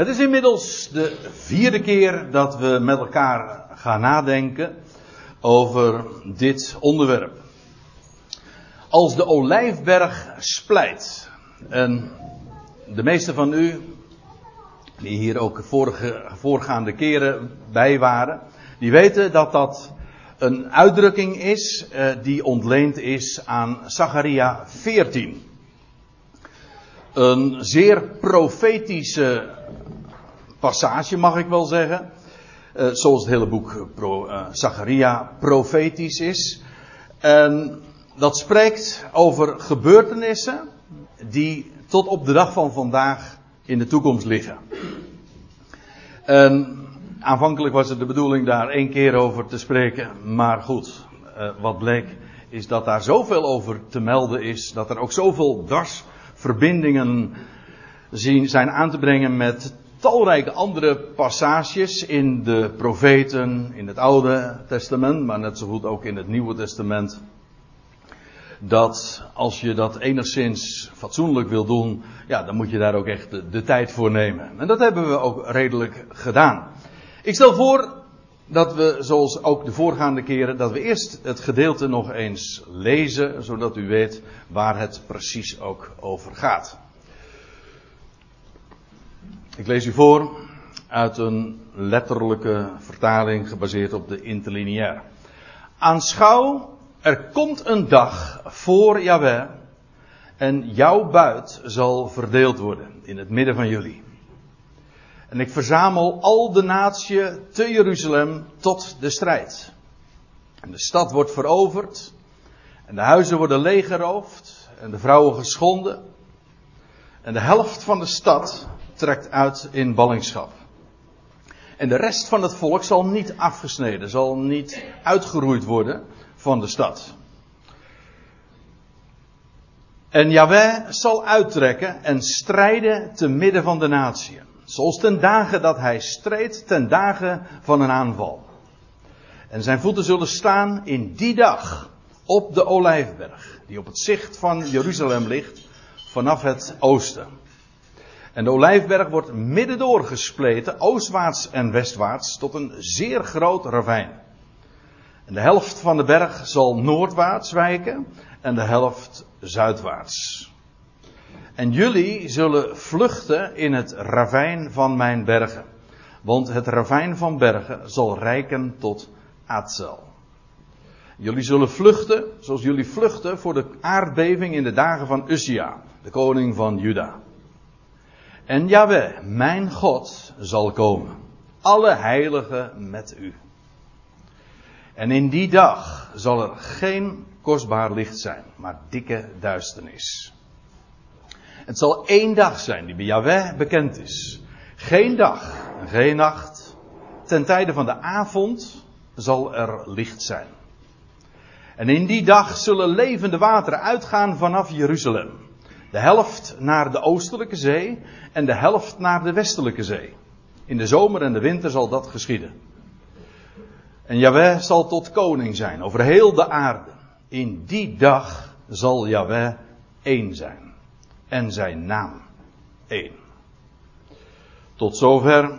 Het is inmiddels de vierde keer dat we met elkaar gaan nadenken over dit onderwerp. Als de olijfberg splijt. En de meeste van u, die hier ook vorige, voorgaande keren bij waren, die weten dat dat een uitdrukking is eh, die ontleend is aan Zacharia 14. Een zeer profetische passage, mag ik wel zeggen. Uh, zoals het hele boek Pro, uh, profetisch is. En dat spreekt over gebeurtenissen die tot op de dag van vandaag in de toekomst liggen. En aanvankelijk was het de bedoeling daar één keer over te spreken, maar goed, uh, wat bleek is dat daar zoveel over te melden is, dat er ook zoveel dwarsverbindingen zien, zijn aan te brengen met talrijke andere passages in de profeten, in het Oude Testament, maar net zo goed ook in het Nieuwe Testament. Dat als je dat enigszins fatsoenlijk wil doen, ja, dan moet je daar ook echt de, de tijd voor nemen. En dat hebben we ook redelijk gedaan. Ik stel voor dat we, zoals ook de voorgaande keren, dat we eerst het gedeelte nog eens lezen, zodat u weet waar het precies ook over gaat. Ik lees u voor uit een letterlijke vertaling gebaseerd op de interlineair. Aanschouw, er komt een dag voor Yahweh en jouw buit zal verdeeld worden in het midden van jullie. En ik verzamel al de natie te Jeruzalem tot de strijd. En de stad wordt veroverd en de huizen worden leeggeroofd en de vrouwen geschonden. En de helft van de stad trekt uit in ballingschap. En de rest van het volk zal niet afgesneden, zal niet uitgeroeid worden van de stad. En Yahweh zal uittrekken en strijden te midden van de natie. Zoals ten dagen dat hij streed, ten dagen van een aanval. En zijn voeten zullen staan in die dag op de olijfberg, die op het zicht van Jeruzalem ligt, vanaf het oosten. En de olijfberg wordt middendoor gespleten, oostwaarts en westwaarts, tot een zeer groot ravijn. En de helft van de berg zal noordwaarts wijken en de helft zuidwaarts. En jullie zullen vluchten in het ravijn van mijn bergen. Want het ravijn van bergen zal rijken tot Aatzel. Jullie zullen vluchten zoals jullie vluchten voor de aardbeving in de dagen van Uzia, de koning van Juda. En Yahweh, mijn God, zal komen. Alle heiligen met u. En in die dag zal er geen kostbaar licht zijn, maar dikke duisternis. Het zal één dag zijn die bij Yahweh bekend is. Geen dag en geen nacht. Ten tijde van de avond zal er licht zijn. En in die dag zullen levende wateren uitgaan vanaf Jeruzalem. De helft naar de oostelijke zee en de helft naar de westelijke zee. In de zomer en de winter zal dat geschieden. En Yahweh zal tot koning zijn over heel de aarde. In die dag zal Yahweh één zijn. En zijn naam één. Tot zover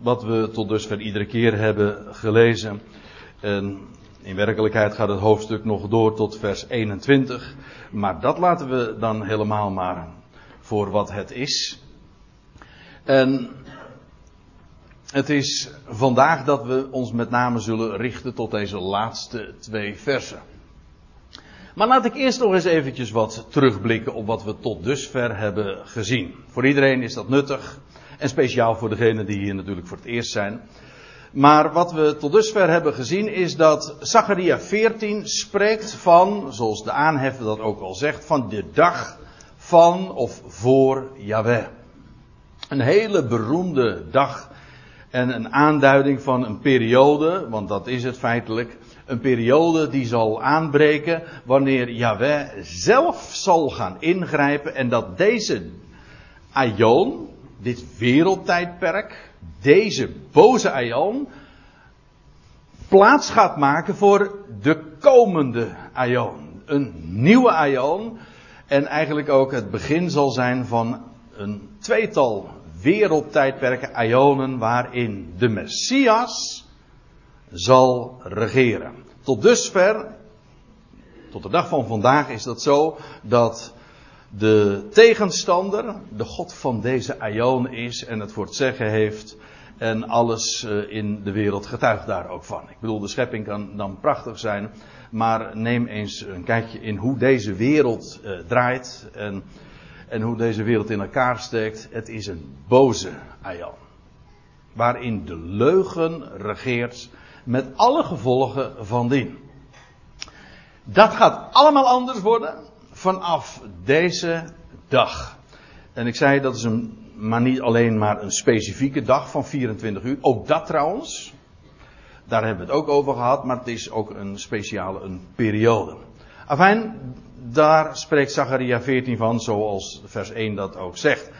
wat we tot dusver iedere keer hebben gelezen. En in werkelijkheid gaat het hoofdstuk nog door tot vers 21. Maar dat laten we dan helemaal maar voor wat het is. En het is vandaag dat we ons met name zullen richten tot deze laatste twee versen. Maar laat ik eerst nog eens eventjes wat terugblikken op wat we tot dusver hebben gezien. Voor iedereen is dat nuttig. En speciaal voor degenen die hier natuurlijk voor het eerst zijn. Maar wat we tot dusver hebben gezien is dat Zacharia 14 spreekt van, zoals de aanheffer dat ook al zegt, van de dag van of voor Yahweh. Een hele beroemde dag en een aanduiding van een periode, want dat is het feitelijk, een periode die zal aanbreken wanneer Yahweh zelf zal gaan ingrijpen en dat deze aion, dit wereldtijdperk, deze boze aion, plaats gaat maken voor de komende aion. Een nieuwe aion en eigenlijk ook het begin zal zijn van een tweetal wereldtijdperken, Ionen, waarin de Messias zal regeren. Tot dusver, tot de dag van vandaag is dat zo, dat de tegenstander de God van deze Aion is en het voor het zeggen heeft en alles eh, in de wereld getuigt daar ook van. Ik bedoel, de schepping kan dan prachtig zijn, maar neem eens een kijkje in hoe deze wereld uh, draait en, en hoe deze wereld in elkaar steekt. Het is een boze Aion. Waarin de leugen regeert met alle gevolgen van dien. Dat gaat allemaal anders worden vanaf deze dag. En ik zei dat is een, maar niet alleen maar een specifieke dag van 24 uur. Ook dat trouwens. Daar hebben we het ook over gehad, maar het is ook een speciale een periode. Afijn, daar spreekt Zacharia 14 van, zoals vers 1 dat ook zegt.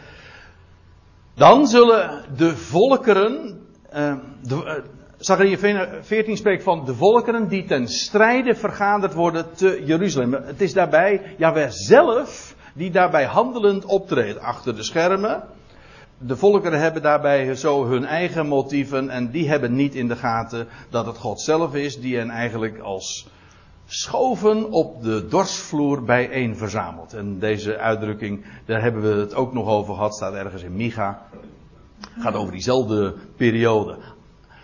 Dan zullen de volkeren, uh, de, uh, Zachariah 14 spreekt van de volkeren die ten strijde vergaderd worden te Jeruzalem. Het is daarbij Jaweh zelf die daarbij handelend optreedt achter de schermen. De volkeren hebben daarbij zo hun eigen motieven en die hebben niet in de gaten dat het God zelf is die hen eigenlijk als schoven op de dorsvloer bijeen verzamelt. En deze uitdrukking, daar hebben we het ook nog over gehad, staat ergens in Micha. Gaat over diezelfde periode.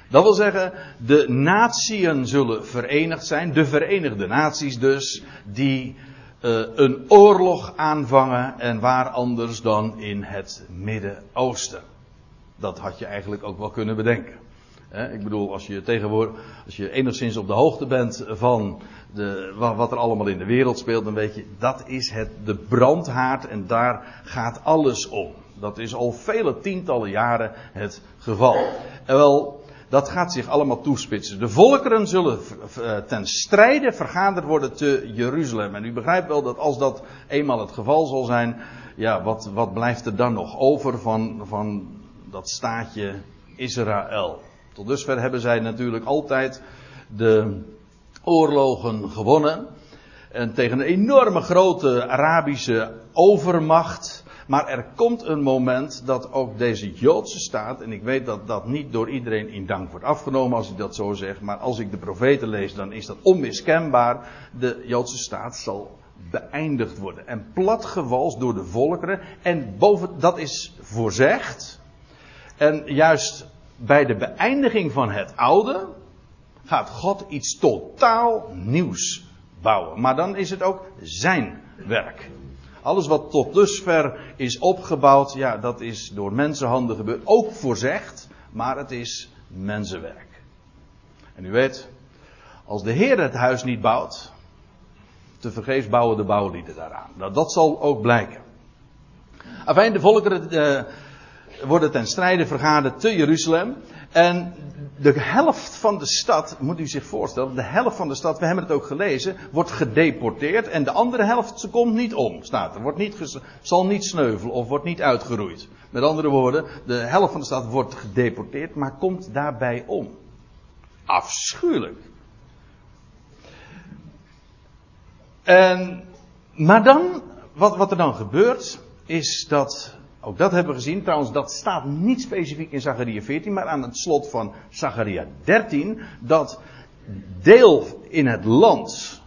Dat wil zeggen, de natieën zullen verenigd zijn, de Verenigde Naties dus, die uh, een oorlog aanvangen en waar anders dan in het Midden-Oosten. Dat had je eigenlijk ook wel kunnen bedenken. ik bedoel, als je tegenwoordig, als je enigszins op de hoogte bent van de, wat er allemaal in de wereld speelt, dan weet je, dat is het, de brandhaard en daar gaat alles om. Dat is al vele tientallen jaren het geval. En wel, dat gaat zich allemaal toespitsen. De volkeren zullen eh, ten strijde vergaderd worden te Jeruzalem. En u begrijpt wel dat als dat eenmaal het geval zal zijn, ja, wat, wat blijft er dan nog over van, van dat staatje Israël? Tot dusver hebben zij natuurlijk altijd de oorlogen gewonnen. En tegen een enorme grote Arabische overmacht maar er komt een moment dat ook deze Joodse staat, en ik weet dat dat niet door iedereen in dank wordt afgenomen als ik dat zo zeg, maar als ik de profeten lees, dan is dat onmiskenbaar. De Joodse staat zal beëindigd worden en platgewalst door de volkeren. En boven, dat is voorzegd. En juist bij de beëindiging van het oude gaat God iets totaal nieuws bouwen. Maar dan is het ook zijn werk. Alles wat tot dusver is opgebouwd, ja, dat is door mensenhanden gebeurd. Ook voorzegd, maar het is mensenwerk. En u weet, als de Heer het huis niet bouwt, te vergeefs bouwen de bouwlieden daaraan. Nou, dat zal ook blijken. Afijn, de volkeren eh, worden ten strijde vergaderd te Jeruzalem. En de helft van de stad, moet u zich voorstellen, de helft van de stad, we hebben het ook gelezen, wordt gedeporteerd en de andere helft ze komt niet om, staat er. Wordt niet, zal niet sneuvelen of wordt niet uitgeroeid. Met andere woorden, de helft van de stad wordt gedeporteerd, maar komt daarbij om. Afschuwelijk. En, maar dan, wat, wat er dan gebeurt, is dat ook dat hebben we gezien. Trouwens, dat staat niet specifiek in Zacharia 14, maar aan het slot van Zacharia 13. Dat deel in het land,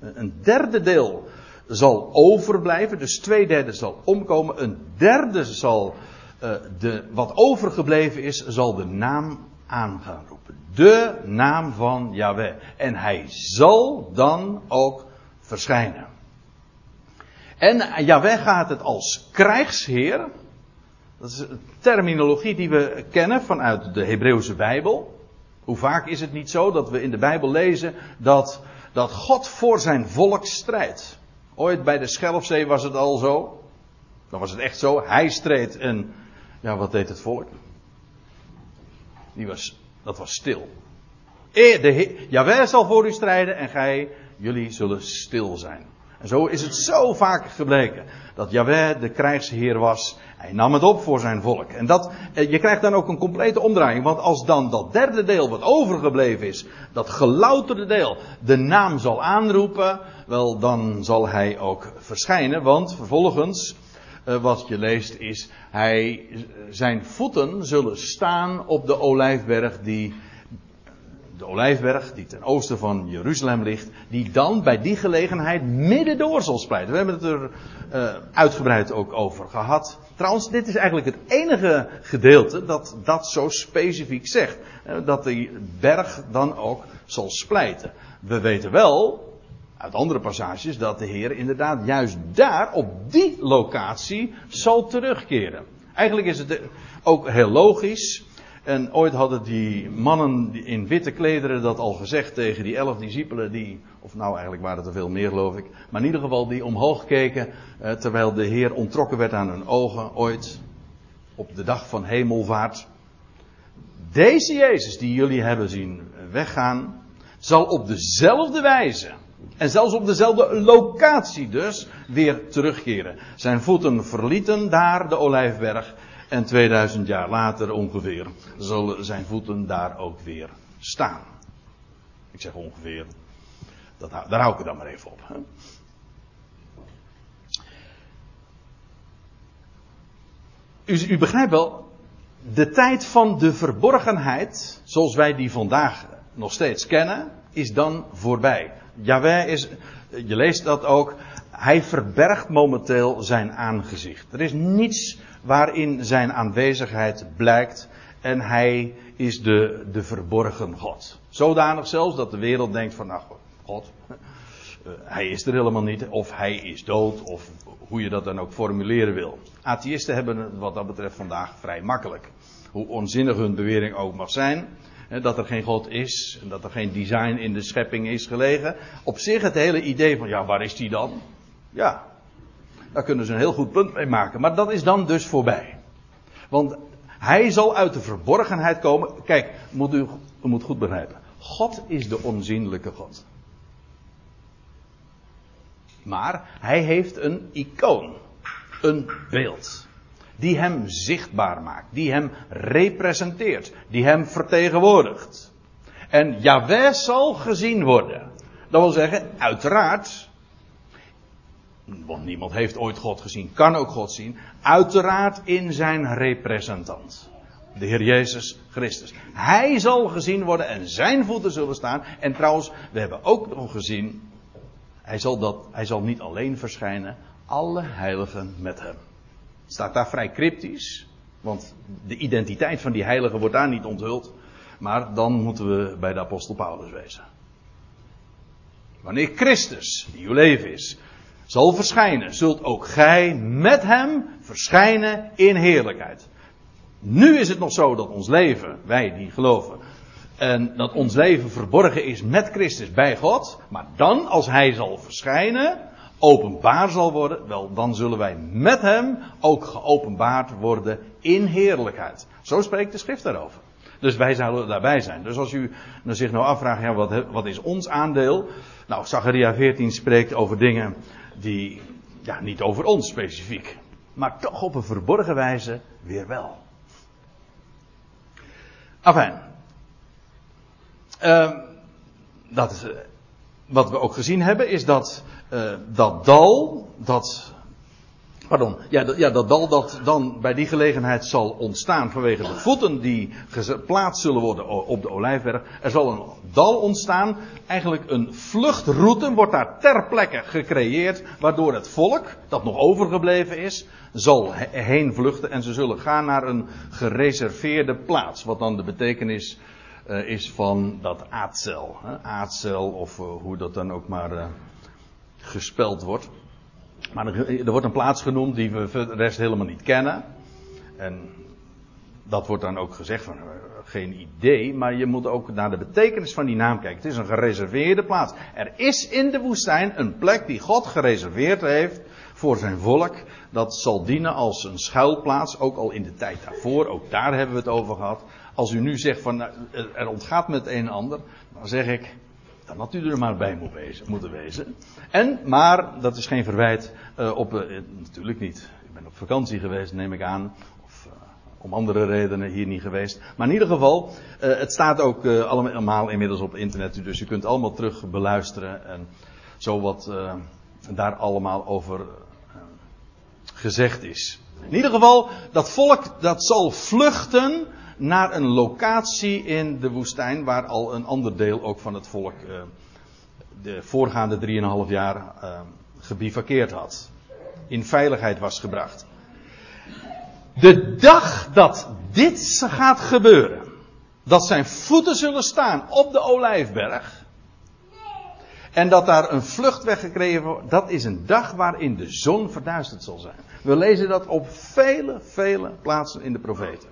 een derde deel zal overblijven. Dus twee derde zal omkomen. Een derde zal, uh, de, wat overgebleven is, zal de naam aan gaan roepen. De naam van Yahweh. En hij zal dan ook verschijnen. En Yahweh gaat het als krijgsheer. Dat is een terminologie die we kennen vanuit de Hebreeuwse Bijbel. Hoe vaak is het niet zo dat we in de Bijbel lezen dat, dat God voor zijn volk strijdt? Ooit bij de Schelfzee was het al zo. Dan was het echt zo. Hij streed en, ja, wat deed het volk? Die was, dat was stil. Jawel zal voor u strijden en gij, jullie zullen stil zijn. Zo is het zo vaak gebleken. Dat Yahweh de krijgsheer was. Hij nam het op voor zijn volk. En dat, eh, je krijgt dan ook een complete omdraaiing. Want als dan dat derde deel wat overgebleven is. Dat gelouterde deel de naam zal aanroepen. Wel dan zal hij ook verschijnen. Want vervolgens uh, wat je leest is, hij, zijn voeten zullen staan op de olijfberg die, de olijfberg die ten oosten van Jeruzalem ligt, die dan bij die gelegenheid midden door zal splijten. We hebben het er uh, uitgebreid ook over gehad. Trouwens, dit is eigenlijk het enige gedeelte dat dat zo specifiek zegt. Dat die berg dan ook zal splijten. We weten wel, uit andere passages, dat de Heer inderdaad juist daar, op die locatie, zal terugkeren. Eigenlijk is het ook heel logisch. En ooit hadden die mannen in witte klederen dat al gezegd tegen die elf discipelen die, of nou eigenlijk waren het er veel meer geloof ik, maar in ieder geval die omhoog keken eh, terwijl de Heer ontrokken werd aan hun ogen ooit op de dag van hemelvaart. Deze Jezus die jullie hebben zien weggaan, zal op dezelfde wijze en zelfs op dezelfde locatie dus weer terugkeren. Zijn voeten verlieten daar de olijfberg en 2000 jaar later ongeveer zullen zijn voeten daar ook weer staan. Ik zeg ongeveer, dat, daar hou ik het dan maar even op. Hè? U, u begrijpt wel, de tijd van de verborgenheid, zoals wij die vandaag nog steeds kennen, is dan voorbij. Jawel is, je leest dat ook, hij verbergt momenteel zijn aangezicht. Er is niets waarin zijn aanwezigheid blijkt en hij is de, de verborgen God. Zodanig zelfs dat de wereld denkt van, nou God, uh, hij is er helemaal niet, of hij is dood, of hoe je dat dan ook formuleren wil. Atheïsten hebben het wat dat betreft vandaag vrij makkelijk. Hoe onzinnig hun bewering ook mag zijn dat er geen God is, en dat er geen design in de schepping is gelegen. Op zich het hele idee van, ja, waar is die dan? Ja, daar kunnen ze een heel goed punt mee maken. Maar dat is dan dus voorbij. Want hij zal uit de verborgenheid komen. Kijk, moet u, moet goed begrijpen. God is de onzienlijke God. Maar hij heeft een icoon. Een beeld die hem zichtbaar maakt, die hem representeert, die hem vertegenwoordigt. En Yahweh zal gezien worden. Dat wil zeggen, uiteraard, want niemand heeft ooit God gezien, kan ook God zien, uiteraard in zijn representant. De Heer Jezus Christus. Hij zal gezien worden en zijn voeten zullen staan. En trouwens, we hebben ook nog gezien, hij zal, dat, hij zal niet alleen verschijnen, alle heiligen met hem staat daar vrij cryptisch. Want de identiteit van die heilige wordt daar niet onthuld. Maar dan moeten we bij de apostel Paulus wezen. Wanneer Christus, die uw leven is, zal verschijnen, zult ook gij met hem verschijnen in heerlijkheid. Nu is het nog zo dat ons leven, wij die geloven, en dat ons leven verborgen is met Christus bij God. Maar dan, als hij zal verschijnen, openbaar zal worden, wel dan zullen wij met hem ook geopenbaard worden in heerlijkheid. Zo spreekt de schrift daarover. Dus wij zouden daarbij zijn. Dus als u zich nou afvraagt, ja, wat, wat is ons aandeel? Nou, Zacharia 14 spreekt over dingen die, ja, niet over ons specifiek. Maar toch op een verborgen wijze weer wel. Afijn. Uh, dat uh, wat we ook gezien hebben is dat uh, dat dal, dat, pardon, ja, dat, ja, dat dal dat dan bij die gelegenheid zal ontstaan vanwege de voeten die geplaatst zullen worden op de olijfberg. Er zal een dal ontstaan, eigenlijk een vluchtroute wordt daar ter plekke gecreëerd, waardoor het volk, dat nog overgebleven is, zal heen vluchten en ze zullen gaan naar een gereserveerde plaats, wat dan de betekenis uh, is van dat aardcel. Aardcel of uh, hoe dat dan ook maar uh, gespeld wordt. Maar er, wordt een plaats genoemd die we de rest helemaal niet kennen. En dat wordt dan ook gezegd van geen idee, maar je moet ook naar de betekenis van die naam kijken. Het is een gereserveerde plaats. Er is in de woestijn een plek die God gereserveerd heeft voor zijn volk. Dat zal dienen als een schuilplaats, ook al in de tijd daarvoor. Ook daar hebben we het over gehad. Als u nu zegt van nou, er ontgaat met een en ander, dan zeg ik, dan had u er maar bij wezen, moeten wezen. En, maar, dat is geen verwijt, uh, op, uh, natuurlijk niet. Ik ben op vakantie geweest, neem ik aan. Of uh, om andere redenen hier niet geweest. Maar in ieder geval, het staat ook allemaal inmiddels op internet. Dus u kunt allemaal terug beluisteren. En zo wat daar allemaal over gezegd is. In ieder geval, dat volk dat zal vluchten naar een locatie in de woestijn waar al een ander deel ook van het volk uh, de voorgaande 3,5 jaar uh, gebivakkeerd had. In veiligheid was gebracht. De dag dat dit gaat gebeuren, dat zijn voeten zullen staan op de olijfberg, en dat daar een vluchtweg gekregen wordt, dat is een dag waarin de zon verduisterd zal zijn. We lezen dat op vele, vele plaatsen in de profeten.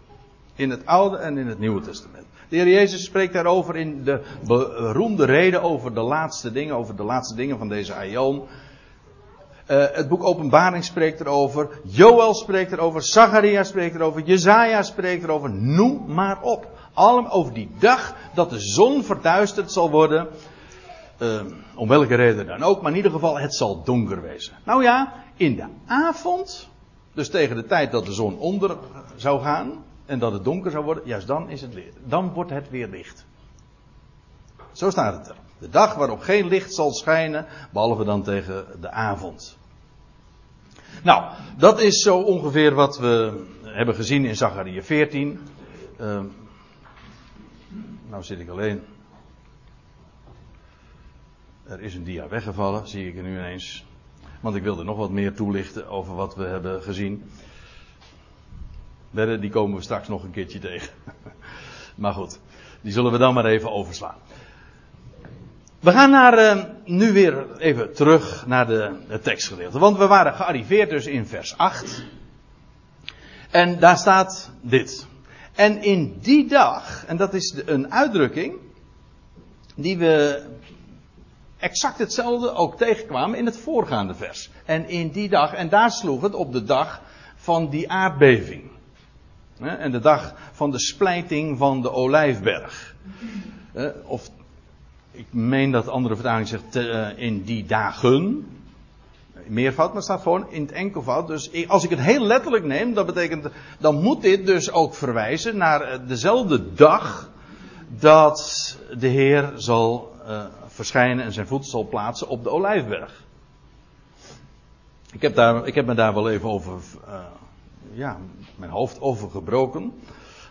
In het Oude en in het Nieuwe Testament. De Heer Jezus spreekt daarover in de beroemde reden over de laatste dingen, over de laatste dingen van deze aion. Uh, het boek Openbaring spreekt erover. Joel spreekt erover. Zacharia spreekt erover. Jezaja spreekt erover. Noem maar op. Allemaal over die dag dat de zon verduisterd zal worden. Uh, om welke reden dan ook. Maar in ieder geval, het zal donker wezen. Nou ja, in de avond. Dus tegen de tijd dat de zon onder zou gaan. En dat het donker zou worden. Juist dan is het. Dan wordt het weer licht. Zo staat het er. De dag waarop geen licht zal schijnen. Behalve dan tegen de avond. Nou, dat is zo ongeveer wat we hebben gezien in Zachariah 14. Uh, nou zit ik alleen. Er is een dia weggevallen, zie ik er nu ineens. Want ik wilde nog wat meer toelichten over wat we hebben gezien. Die komen we straks nog een keertje tegen. Maar goed, die zullen we dan maar even overslaan. We gaan naar, uh, nu weer even terug naar de, het tekstgedeelte. Want we waren gearriveerd dus in vers 8. En daar staat dit. En in die dag, en dat is een uitdrukking die we exact hetzelfde ook tegenkwamen in het voorgaande vers. En in die dag, en daar sloeg het op de dag van die aardbeving. En de dag van de splijting van de olijfberg. Of ik meen dat andere vertaling zegt uh, in die dagen. Meervoud, maar staat gewoon in het enkelvoud. Dus als ik het heel letterlijk neem, dat betekent, dan moet dit dus ook verwijzen naar eh, dezelfde dag dat de Heer zal uh, verschijnen en zijn voeten zal plaatsen op de olijfberg. Ik heb, daar, ik heb me daar wel even over, ja, mijn hoofd over gebroken,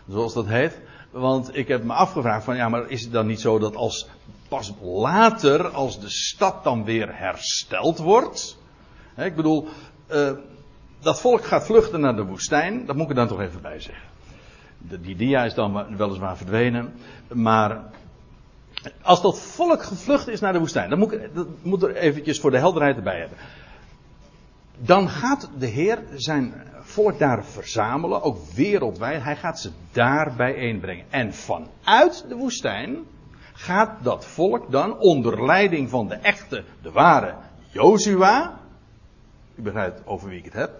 zoals dat heet. Want ik heb me afgevraagd van, ja, maar is het dan niet zo dat als pas later, als de stad dan weer hersteld wordt. Hè, ik bedoel, uh, dat volk gaat vluchten naar de woestijn, dat moet ik er dan toch even bij zeggen. Die dia is dan weliswaar verdwenen, maar als dat volk gevlucht is naar de woestijn, dan moet ik dat moet er eventjes voor de helderheid erbij hebben. Dan gaat de Heer zijn volk daar verzamelen, ook wereldwijd. Hij gaat ze daar bijeenbrengen. En vanuit de woestijn gaat dat volk dan onder leiding van de echte, de ware Jozua. U begrijpt over wie ik het heb.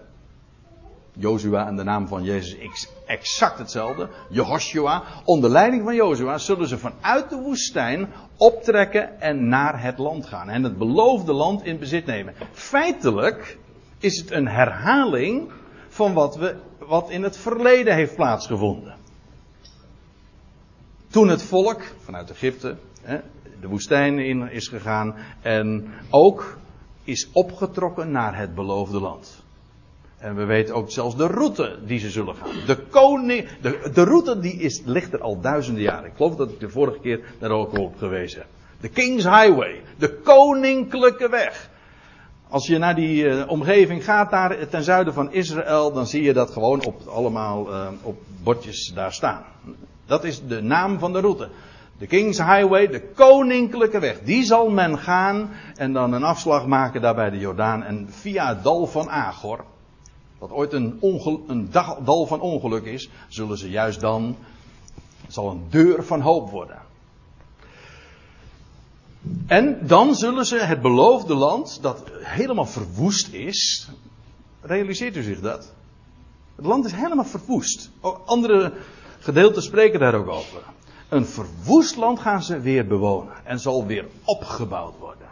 Jozua en de naam van Jezus exact hetzelfde. Jehoshua. Onder leiding van Jozua zullen ze vanuit de woestijn optrekken en naar het land gaan. En het beloofde land in bezit nemen. Feitelijk is het een herhaling van wat, we, wat in het verleden heeft plaatsgevonden. Toen het volk vanuit Egypte hè, de woestijn in is gegaan en ook is opgetrokken naar het beloofde land. En we weten ook zelfs de route die ze zullen gaan. De koning, de, route die is, ligt er al duizenden jaren. Ik geloof dat ik de vorige keer daar ook op gewezen heb. De King's Highway. De koninklijke weg. Als je naar die uh, omgeving gaat daar ten zuiden van Israël, dan zie je dat gewoon op, allemaal uh, op bordjes daar staan. Dat is de naam van de route. De King's Highway, de koninklijke weg. Die zal men gaan en dan een afslag maken daar bij de Jordaan. En via het dal van Agor, wat ooit een, een dal van ongeluk is, zullen ze juist dan, zal een deur van hoop worden. En dan zullen ze het beloofde land, dat helemaal verwoest is, realiseert u zich dat? Het land is helemaal verwoest. Andere gedeelten spreken daar ook over. Een verwoest land gaan ze weer bewonen en zal weer opgebouwd worden.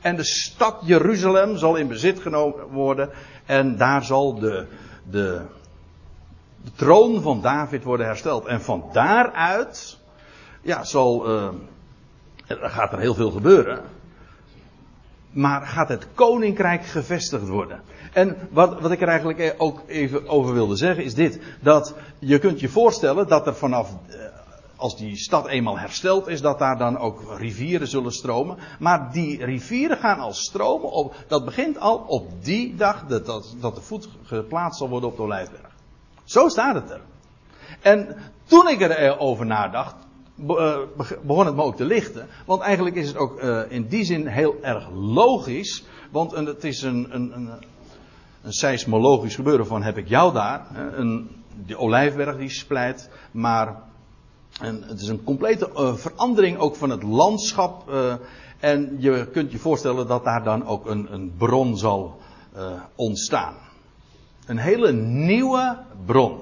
En de stad Jeruzalem zal in bezit genomen worden en daar zal de, de, troon van David worden hersteld. En van daaruit ja, zal, uh, er gaat er heel veel gebeuren. maar gaat het koninkrijk gevestigd worden. En wat, wat ik er eigenlijk ook even over wilde zeggen is dit. Dat je kunt je voorstellen dat er vanaf, eh, als die stad eenmaal hersteld is, dat daar dan ook rivieren zullen stromen. Maar die rivieren gaan al stromen, op, dat begint al op die dag dat, dat, dat de voet geplaatst zal worden op de Olijfberg. Zo staat het er. En toen ik erover nadacht, eh, begon het me ook te lichten. Want eigenlijk is het ook uh, in die zin heel erg logisch. Want het is een, een, een, een seismologisch gebeuren van heb ik jou daar. Een, de olijfberg die splijt. Maar het is een complete uh, verandering ook van het landschap. En je kunt je voorstellen dat daar dan ook een, een bron zal ontstaan. Een hele nieuwe bron.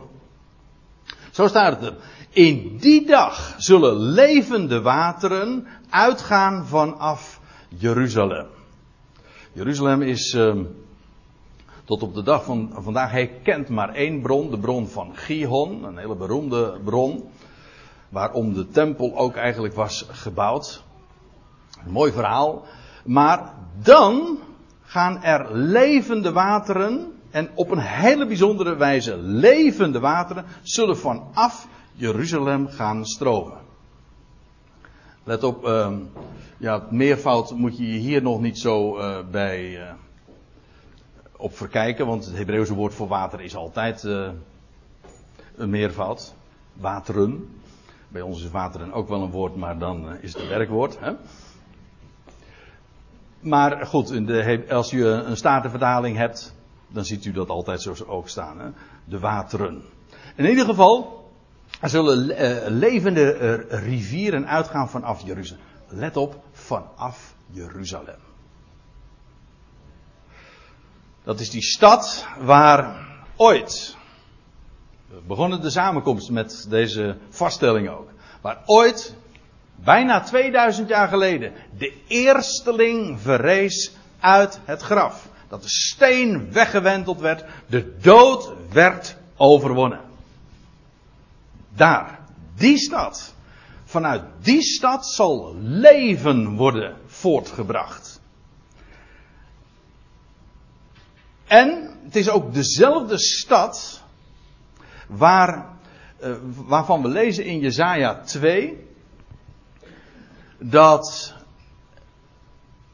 Zo staat het er. In die dag zullen levende wateren uitgaan vanaf Jeruzalem. Jeruzalem is uh, tot op de dag van vandaag, hij kent maar één bron, de bron van Gihon, een hele beroemde bron, waarom de tempel ook eigenlijk was gebouwd. Een mooi verhaal. Maar dan gaan er levende wateren, en op een hele bijzondere wijze levende wateren, zullen vanaf Jeruzalem gaan stromen. Let op, uh, ja, meervoud moet je hier nog niet zo uh, bij uh, op verkijken, want het Hebreeuwse woord voor water is altijd uh, een meervoud. Wateren. Bij ons is wateren ook wel een woord, maar dan is het een werkwoord. Hè? Maar goed, de, als je een statenvertaling hebt, dan ziet u dat altijd zo ook staan. Hè? De wateren. In ieder geval, er zullen uh, levende uh, rivieren uitgaan vanaf Jeruzalem. Let op, vanaf Jeruzalem. Dat is die stad waar ooit. We begonnen de samenkomst met deze vaststelling ook. Waar ooit, bijna 2000 jaar geleden, de eersteling verrees uit het graf. Dat de steen weggewenteld werd, de dood werd overwonnen. Daar, die stad. Vanuit die stad zal leven worden voortgebracht. En het is ook dezelfde stad waar, uh, waarvan we lezen in Jesaja 2 dat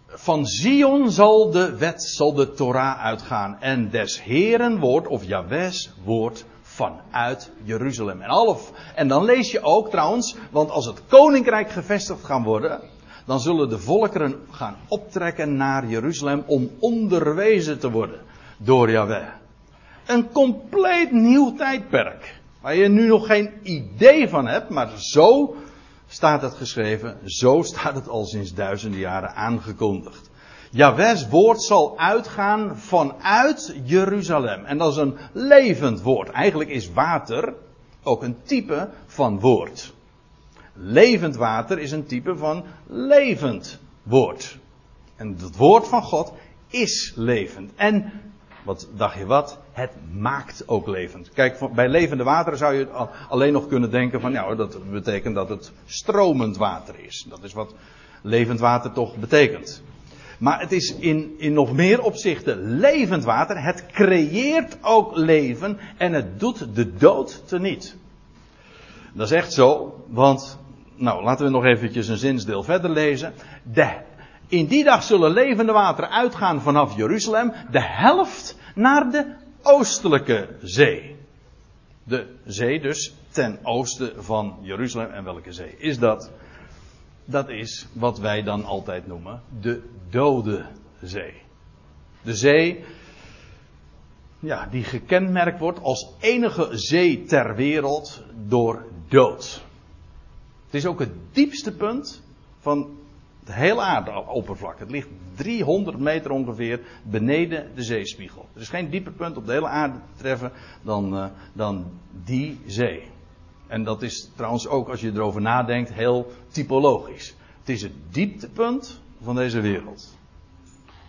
van Zion zal de wet, zal de Torah uitgaan en des Heren woord of Jahwes woord vanuit Jeruzalem. En, half, en dan lees je ook trouwens, want als het koninkrijk gevestigd gaan worden, dan zullen de volkeren gaan optrekken naar Jeruzalem om onderwezen te worden door Yahweh. Een compleet nieuw tijdperk. Waar je nu nog geen idee van hebt, maar zo staat het geschreven, zo staat het al sinds duizenden jaren aangekondigd. Jawes woord zal uitgaan vanuit Jeruzalem. En dat is een levend woord. Eigenlijk is water ook een type van woord. Levend water is een type van levend woord. En het woord van God is levend. En, wat dacht je wat? Het maakt ook levend. Kijk, bij levende water zou je alleen nog kunnen denken van, nou, dat betekent dat het stromend water is. Dat is wat levend water toch betekent. Maar het is in, in nog meer opzichten levend water. Het creëert ook leven en het doet de dood teniet. Dat is echt zo, want, nou laten we nog eventjes een zinsdeel verder lezen. De, in die dag zullen levende wateren uitgaan vanaf Jeruzalem, de helft naar de oostelijke zee. De zee dus ten oosten van Jeruzalem. En welke zee is dat? Dat is wat wij dan altijd noemen de dode zee. De zee, ja, die gekenmerkt wordt als enige zee ter wereld door dood. Het is ook het diepste punt van het hele aardoppervlak. Het ligt 300 meter ongeveer beneden de zeespiegel. Er is geen dieper punt op de hele aarde te treffen dan, uh, dan die zee. En dat is trouwens ook, als je erover nadenkt, heel typologisch. Het is het dieptepunt van deze wereld.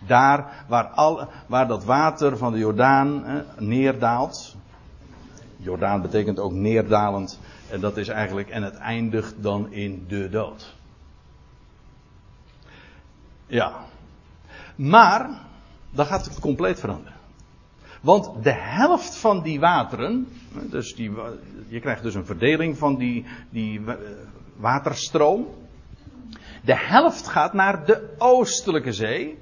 Daar waar, al, waar dat water van de Jordaan neerdaalt. Jordaan betekent ook neerdalend. En dat is eigenlijk, en het eindigt dan in de dood. Ja. Maar, dan gaat het compleet veranderen. Want de helft van die wateren, dus die, je krijgt dus een verdeling van die, die waterstroom. De helft gaat naar de oostelijke zee.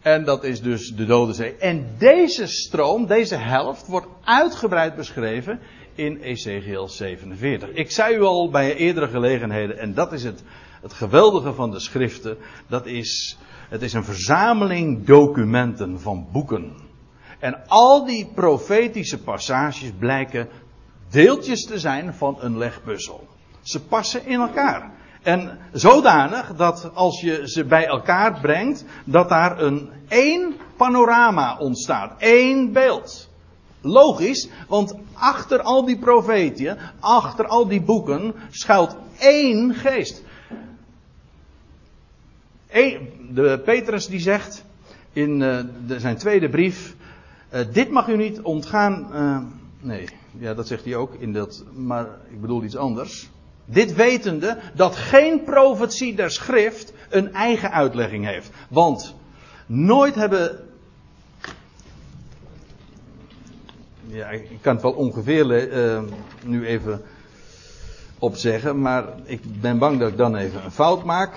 En dat is dus de Dode Zee. En deze stroom, deze helft, wordt uitgebreid beschreven in Ezekiel 47. Ik zei u al bij eerdere gelegenheden, en dat is het, het geweldige van de schriften, dat is, het is een verzameling documenten van boeken. En al die profetische passages blijken deeltjes te zijn van een legpuzzel. Ze passen in elkaar. En zodanig dat als je ze bij elkaar brengt, dat daar een één panorama ontstaat. één beeld. Logisch, want achter al die profetieën, achter al die boeken, schuilt één geest. De Petrus die zegt in eh, zijn tweede brief, uh, dit mag u niet ontgaan. Uh, nee, ja, dat zegt hij ook in dat, maar ik bedoel iets anders. Dit wetende dat geen profetie der schrift een eigen uitlegging heeft. Want nooit hebben. Ja, ik kan het wel ongeveer uh, nu even opzeggen, maar ik ben bang dat ik dan even een fout maak.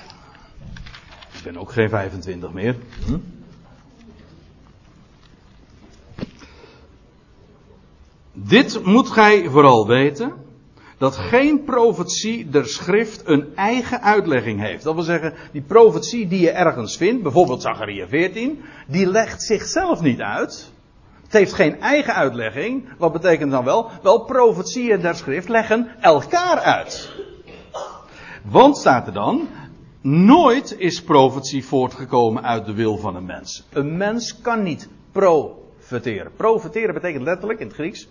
Ik ben ook geen 25 meer. Hm? Dit moet gij vooral weten dat geen profetie der schrift een eigen uitlegging heeft. Dat wil zeggen, die profetie die je ergens vindt, bijvoorbeeld Zachariah 14, die legt zichzelf niet uit. Het heeft geen eigen uitlegging. Wat betekent dan wel? Wel, profetieën der schrift leggen elkaar uit. Want staat er dan, nooit is profetie voortgekomen uit de wil van een mens. Een mens kan niet profeteren. Profeteren betekent letterlijk in het Grieks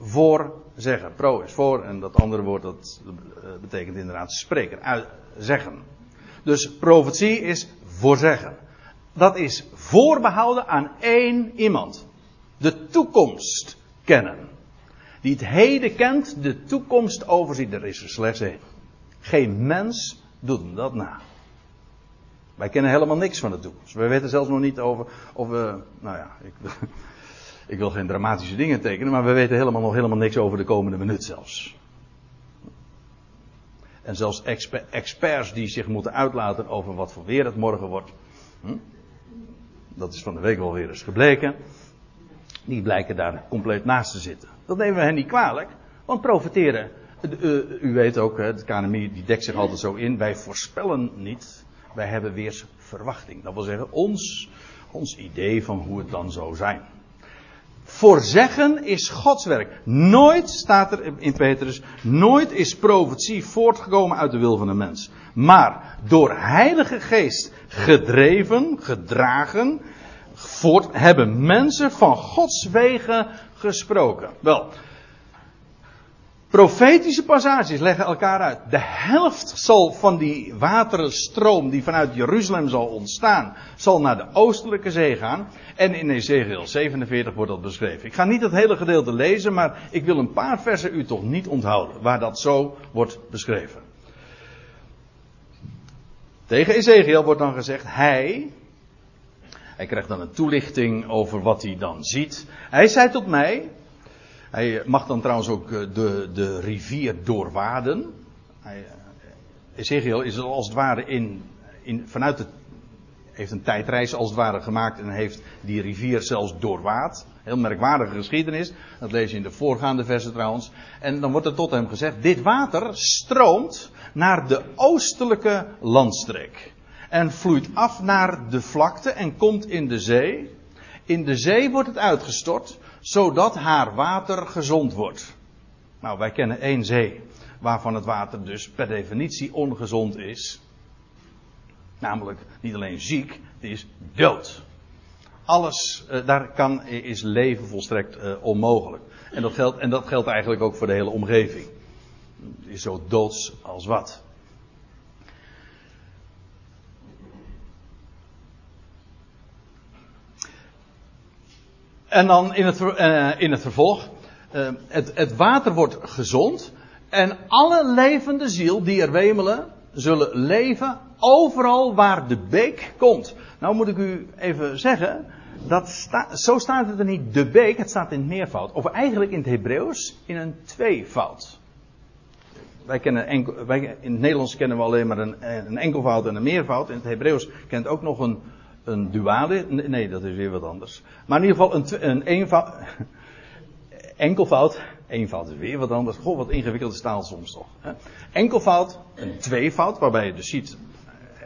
voor zeggen. Pro is voor en dat andere woord dat eh, betekent inderdaad spreken, zeggen. Dus profetie is voorzeggen. Dat is voorbehouden aan één iemand. De toekomst kennen. Die het heden kent, de toekomst overziet. Er is er slechts één. Geen mens doet hem dat na. Wij kennen helemaal niks van de toekomst. We weten zelfs nog niet over of we. Nou ja, ik, ik wil geen dramatische dingen tekenen, maar we weten helemaal nog helemaal niks over de komende minuut zelfs. En zelfs experts die zich moeten uitlaten over wat voor weer het morgen wordt. Hm? Dat is van de week wel weer eens gebleken. Die blijken daar compleet naast te zitten. Dat nemen we hen niet kwalijk. Want profiteren. U weet ook, het KNMI die dekt zich altijd zo in. Wij voorspellen niet. Wij hebben weer verwachting. Dat wil zeggen, ons, ons idee van hoe het dan zou zijn. Voorzeggen is Gods werk. Nooit, staat er in Petrus, nooit is profetie voortgekomen uit de wil van een mens. Maar door Heilige Geest gedreven, gedragen, voort, hebben mensen van Gods wegen gesproken. Wel, Profetische passages leggen elkaar uit. De helft zal van die waterenstroom die vanuit Jeruzalem zal ontstaan, zal naar de oostelijke zee gaan. En in Ezekiel 47 wordt dat beschreven. Ik ga niet het hele gedeelte lezen, maar ik wil een paar versen u toch niet onthouden, waar dat zo wordt beschreven. Tegen Ezekiel wordt dan gezegd, hij, hij krijgt dan een toelichting over wat hij dan ziet. Hij zei tot mij, hij mag dan trouwens ook eh, de, de rivier doorwaden. Hij, eh, Ezekiel is als het ware in, in, vanuit het, heeft een tijdreis als het ware gemaakt en heeft die rivier zelfs doorwaad. Heel merkwaardige geschiedenis. Dat lees je in de voorgaande versen trouwens. En dan wordt er tot hem gezegd: dit water stroomt naar de oostelijke landstreek. En vloeit af naar de vlakte en komt in de zee. In de zee wordt het uitgestort zodat haar water gezond wordt. Nou, wij kennen één zee, waarvan het water dus per definitie ongezond is. Namelijk niet alleen ziek, het is dood. Alles, eh, daar kan, is leven volstrekt eh, onmogelijk. En dat, geldt, en dat geldt eigenlijk ook voor de hele omgeving. Het is zo doods als wat. En dan in het, uh, in het vervolg. Uh, het, het, water wordt gezond. En alle levende ziel die er wemelen, zullen leven overal waar de beek komt. Nou moet ik u even zeggen, dat zo staat het er niet de beek, het staat in het meervoud. Of eigenlijk in het Hebreeuws in een tweevoud. Wij kennen enkel, wij, in het Nederlands kennen we alleen maar een, een enkelvoud en een meervoud. In het Hebreeuws kent ook nog een, een duade. Nee, dat is weer wat anders. Maar in ieder geval een, een eenvoud. Enkelvoud. Eenvoud is weer wat anders. Goh, wat ingewikkelde staal soms toch. Enkelvoud, een tweevoud, waarbij je dus ziet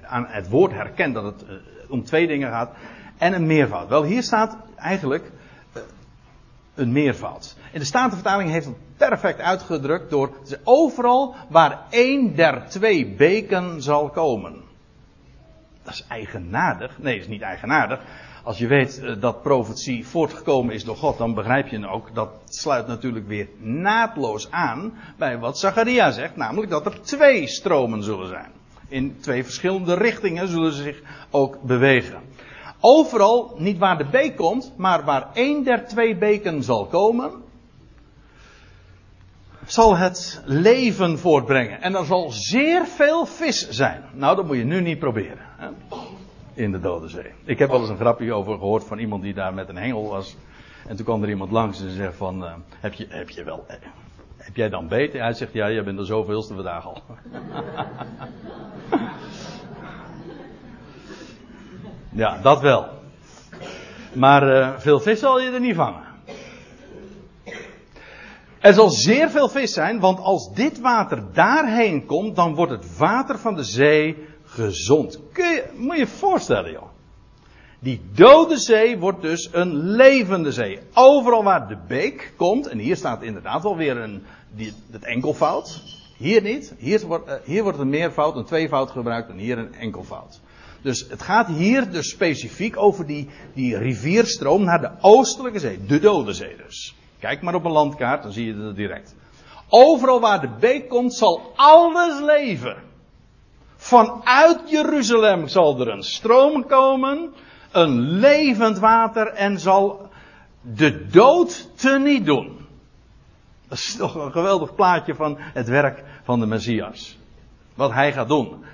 aan het woord herkent dat het uh, om twee dingen gaat. En een meervoud. Wel, hier staat eigenlijk uh, een meervoud. In de Statenvertaling heeft het perfect uitgedrukt door overal waar één der twee beken zal komen. Dat is eigenaardig. Nee, is niet eigenaardig. Als je weet uh, dat profetie voortgekomen is door God, dan begrijp je ook dat sluit natuurlijk weer naadloos aan bij wat Zacharia zegt, namelijk dat er twee stromen zullen zijn. In twee verschillende richtingen zullen ze zich ook bewegen. Overal, niet waar de beek komt, maar waar één der twee beken zal komen, zal het leven voortbrengen. En er zal zeer veel vis zijn. Nou, dat moet je nu niet proberen. Hè? In de Dode Zee. Ik heb wel eens een grapje over gehoord van iemand die daar met een hengel was. En toen kwam er iemand langs en zei van, uh, heb, je, heb je wel, heb jij dan beter? Hij zegt, ja, jij bent er zoveelste vandaag al. ja, dat wel. Maar uh, veel vis zal je er niet vangen. Er zal zeer veel vis zijn, want als dit water daarheen komt, dan wordt het water van de zee gezond. Kun je, moet je je voorstellen, joh. Die dode zee wordt dus een levende zee. Overal waar de beek komt, en hier staat inderdaad wel weer een, die, het enkelvoud. Hier niet. Hier wordt, uh, hier wordt een meervoud, een tweevoud gebruikt en hier een enkelvoud. Dus het gaat hier dus specifiek over die, die rivierstroom naar de oostelijke zee. De dode zee dus. Kijk maar op een landkaart, dan zie je het direct. Overal waar de beek komt, zal alles leven. Vanuit Jeruzalem zal er een stroom komen, een levend water en zal de dood teniet doen. Dat is toch een geweldig plaatje van het werk van de Messias. Wat hij gaat doen.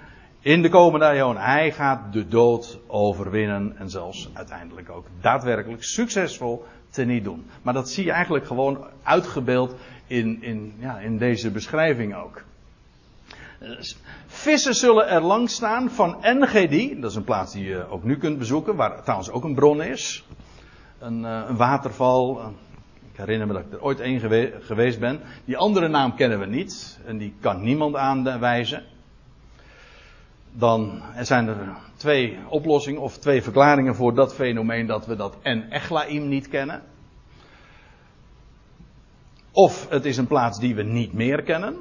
In de komende eeuwen. Hij gaat de dood overwinnen en zelfs uiteindelijk ook daadwerkelijk succesvol teniet doen. Maar dat zie je eigenlijk gewoon uitgebeeld in, in, ja, in deze beschrijving ook. Vissen zullen er langs staan van Engedi. Dat is een plaats die je ook nu kunt bezoeken, waar trouwens ook een bron is. Een, een waterval. Ik herinner me dat ik er ooit één gewe geweest ben. Die andere naam kennen we niet. En die kan niemand aanwijzen. Dan zijn er twee oplossingen of twee verklaringen voor dat fenomeen dat we dat en Echlaim niet kennen. Of het is een plaats die we niet meer kennen.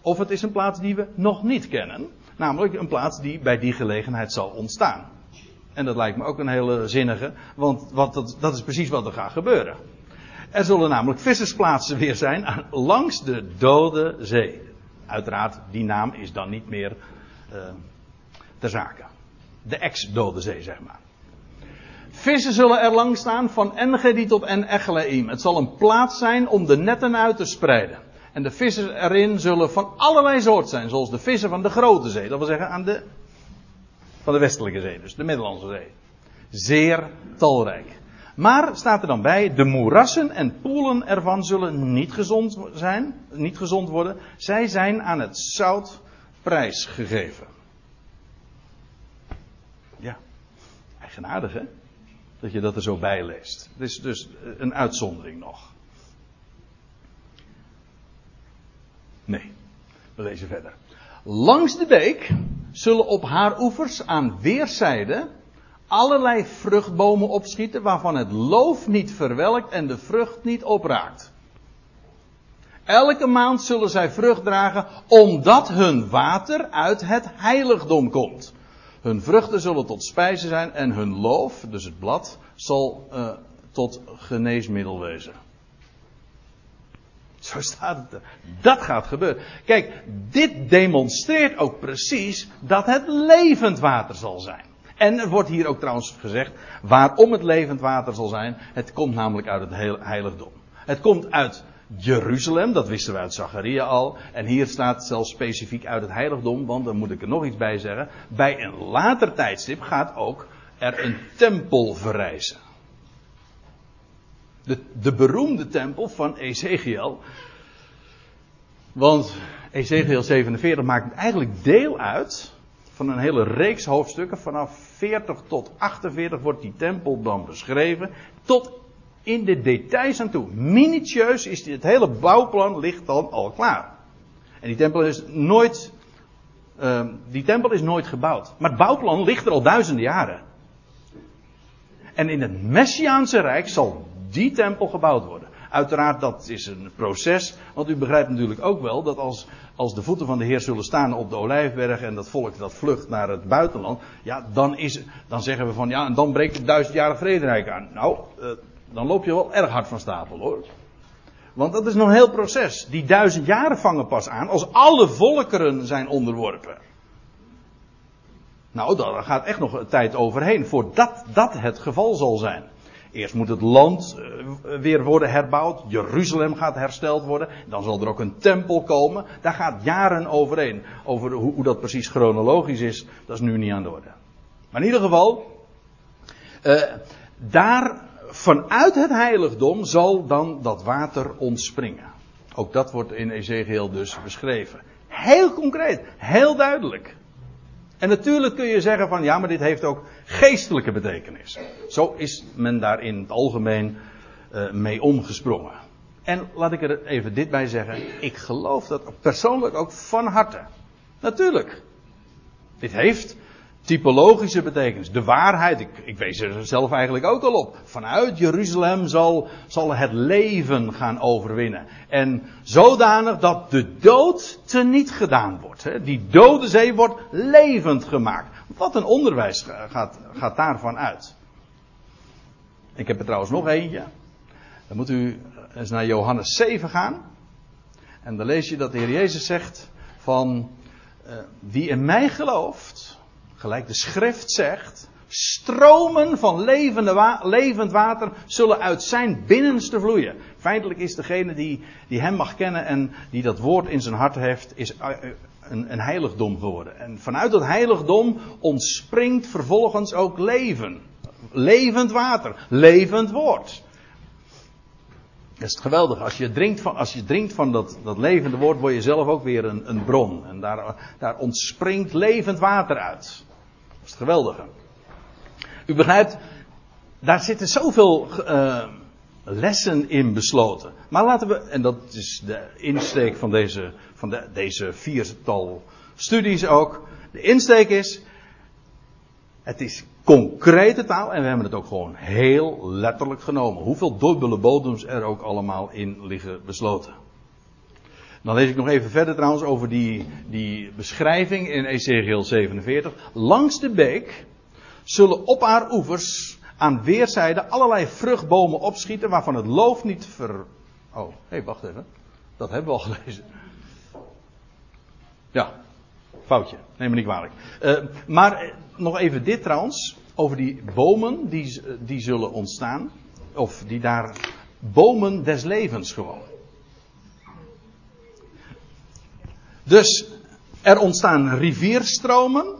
Of het is een plaats die we nog niet kennen. Namelijk een plaats die bij die gelegenheid zal ontstaan. En dat lijkt me ook een hele zinnige, want wat, dat, dat is precies wat er gaat gebeuren. Er zullen namelijk vissersplaatsen weer zijn langs de dode zee. Uiteraard, die naam is dan niet meer uh, ter zake. De ex-dode zee, zeg maar. Vissen zullen er lang staan van Engedi tot En Echleim. Het zal een plaats zijn om de netten uit te spreiden. En de vissen erin zullen van allerlei soort zijn, zoals de vissen van de grote zee. Dat wil zeggen aan de, van de westelijke zee, dus de Middellandse zee. Zeer talrijk. Maar staat er dan bij, de moerassen en poelen ervan zullen niet gezond zijn, niet gezond worden. Zij zijn aan het zout prijsgegeven. Ja, eigenaardig hè? Dat je dat er zo bij leest. Het is dus een uitzondering nog. Nee, we lezen verder. Langs de beek zullen op haar oevers aan weerszijden allerlei vruchtbomen opschieten waarvan het loof niet verwelkt en de vrucht niet opraakt. Elke maand zullen zij vrucht dragen omdat hun water uit het heiligdom komt. Hun vruchten zullen tot spijze zijn en hun loof, dus het blad, zal uh, tot geneesmiddel wezen. Zo staat het. Dat gaat gebeuren. Kijk, dit demonstreert ook precies dat het levend water zal zijn. En er wordt hier ook trouwens gezegd waarom het levend water zal zijn. Het komt namelijk uit het heiligdom. Het komt uit Jeruzalem, dat wisten we uit Zacharia al. En hier staat zelfs specifiek uit het heiligdom, want dan moet ik er nog iets bij zeggen. Bij een later tijdstip gaat ook er een tempel verrijzen. De, de beroemde tempel van Ezekiel. Want Ezekiel 47 maakt eigenlijk deel uit van een hele reeks hoofdstukken. Vanaf 40 tot 48 wordt die tempel dan beschreven. Tot in de details aan toe. Minutieus is het hele bouwplan ligt dan al klaar. En die tempel is nooit, uh, die tempel is nooit gebouwd. Maar het bouwplan ligt er al duizenden jaren. En in het Messiaanse Rijk zal die tempel gebouwd worden. Uiteraard, dat is een proces. Want u begrijpt natuurlijk ook wel dat als, als de voeten van de Heer zullen staan op de Olijfberg en dat volk dat vlucht naar het buitenland. Ja, dan, is, dan zeggen we van ja, en dan breekt het duizendjarige vrederijk aan. Nou, uh, dan loop je wel erg hard van stapel hoor. Want dat is nog een heel proces. Die duizend jaren vangen pas aan als alle volkeren zijn onderworpen. Nou, daar gaat echt nog een tijd overheen voordat dat het geval zal zijn. Eerst moet het land eh, weer worden herbouwd. Jeruzalem gaat hersteld worden. Dan zal er ook een tempel komen. Daar gaat jaren overheen. Over hoe, dat precies chronologisch is, dat is nu niet aan de orde. Maar in ieder geval, uh, daar vanuit het heiligdom zal dan dat water ontspringen. Ook dat wordt in Ezekiel dus beschreven. Heel concreet, heel duidelijk. En natuurlijk kun je zeggen van ja, maar dit heeft ook geestelijke betekenis. Zo is men daar in het algemeen uh, mee omgesprongen. En laat ik er even dit bij zeggen. Ik geloof dat persoonlijk ook van harte. Natuurlijk. Dit heeft typologische betekenis. De waarheid, ik, ik wees er zelf eigenlijk ook al op. Vanuit Jeruzalem zal, zal het leven gaan overwinnen. En zodanig dat de dood teniet gedaan wordt. Hè. Die dode zee wordt levend gemaakt. Wat een onderwijs gaat, gaat daarvan uit. Ik heb er trouwens nog eentje. Dan moet u eens naar Johannes 7 gaan. En dan lees je dat de Heer Jezus zegt van uh, wie in mij gelooft, gelijk de schrift zegt, stromen van levende levend water zullen uit zijn binnenste vloeien. Feitelijk is degene die, die hem mag kennen en die dat woord in zijn hart heeft, is eh, eh, een, een heiligdom geworden. En vanuit dat heiligdom ontspringt vervolgens ook leven. Levend water, levend woord. Dat is geweldig. Als je drinkt van, als je drinkt van dat, dat levende woord, word je zelf ook weer een, een bron. En daar, daar ontspringt levend water uit. Dat is het geweldige. U begrijpt, daar zitten zoveel uh, lessen in besloten. Maar laten we, en dat is de insteek van deze, van de, deze viertal studies ook. De insteek is, het is concrete taal en we hebben het ook gewoon heel letterlijk genomen. Hoeveel dubbele bodems er ook allemaal in liggen besloten. Dan lees ik nog even verder trouwens over die, die beschrijving in Ezekiel 47. Langs de beek zullen op haar oevers aan weerszijden allerlei vruchtbomen opschieten waarvan het loof niet ver... Oh, hé, hey, wacht even. Dat hebben we al gelezen. Ja, foutje. Neem me niet kwalijk. Uh, maar eh, nog even dit trouwens. Over die bomen die, die zullen ontstaan. Of die daar. Bomen des levens gewoon. Dus er ontstaan rivierstromen.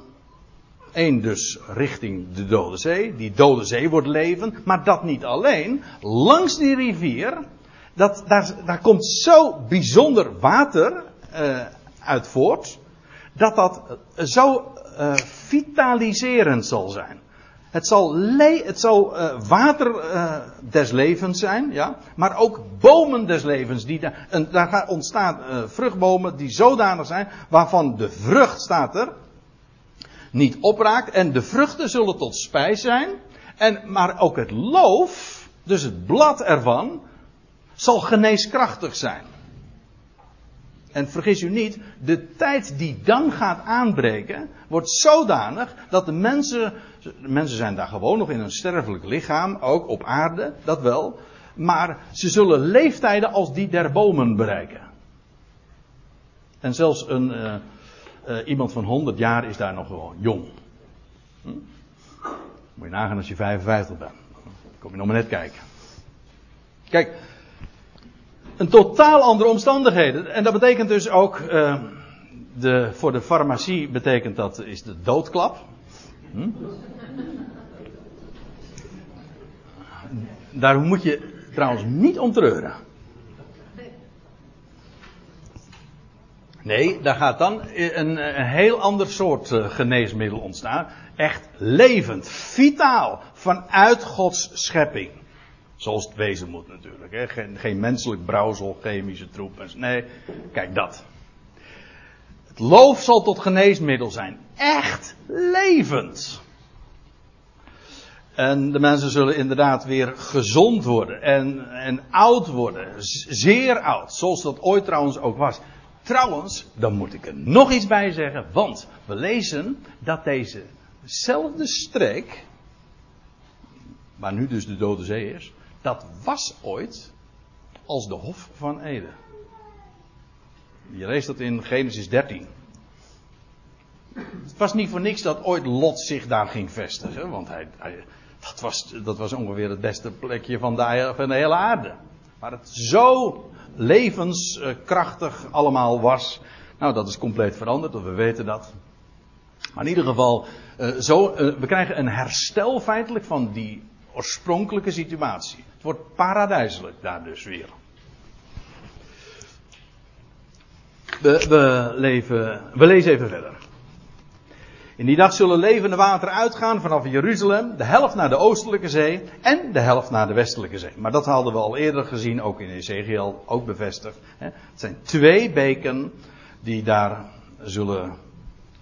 Eén dus richting de Dode Zee. Die Dode Zee wordt levend. Maar dat niet alleen. Langs die rivier. Dat, daar, daar komt zo bijzonder water uh, uit voort. Dat dat zo uh, vitaliserend zal zijn. Het zal, het zal uh, water uh, des levens zijn, ja. Maar ook bomen des levens. Die daar ontstaan vruchtbomen die zodanig zijn. Waarvan de vrucht staat er. Niet opraakt. En de vruchten zullen tot spijs zijn. En, maar ook het loof. Dus het blad ervan. Zal geneeskrachtig zijn. En vergis u niet, de tijd die dan gaat aanbreken, wordt zodanig dat de mensen, mensen zijn daar gewoon nog in een sterfelijk lichaam, ook op aarde, dat wel, maar ze zullen leeftijden als die der bomen bereiken. En zelfs een, uh, uh, iemand van 100 jaar is daar nog gewoon jong. Hm? Moet je nagaan als je 55 bent. Kom je nog maar net kijken. Kijk, Een totaal andere omstandigheden. En dat betekent dus ook, uh, de, voor de farmacie betekent dat is de doodklap. Hm? Daar moet je trouwens niet om treuren. Nee, daar gaat dan een, een heel ander soort uh, geneesmiddel ontstaan. Echt levend, vitaal, vanuit Gods schepping. Zoals het wezen moet natuurlijk. Hè? Geen, geen menselijk brouwsel, chemische troep. Nee, kijk dat. Het loof zal tot geneesmiddel zijn. Echt levend. En de mensen zullen inderdaad weer gezond worden en, en oud worden. Zeer oud, zoals dat ooit trouwens ook was. Trouwens, dan moet ik er nog iets bij zeggen, want we lezen dat dezezelfde streek, waar nu dus de Dode Zee is, dat was ooit als de Hof van Eden. Je leest dat in Genesis 13. Het was niet voor niks dat ooit Lot zich daar ging vestigen, want hij, dat, was, dat was ongeveer het beste plekje van de, van de hele aarde. Maar het zo levenskrachtig allemaal was. Nou, dat is compleet veranderd, we weten dat. Maar in ieder geval, eh, zo, eh, we krijgen een herstel feitelijk van die oorspronkelijke situatie. Het wordt paradijselijk daar dus weer. We, we, we lezen even verder. In die dag zullen levende wateren uitgaan vanaf Jeruzalem, de helft naar de oostelijke zee en de helft naar de westelijke zee. Maar dat hadden we al eerder gezien, ook in Ezekiel, ook bevestigd. Het zijn twee beken die daar zullen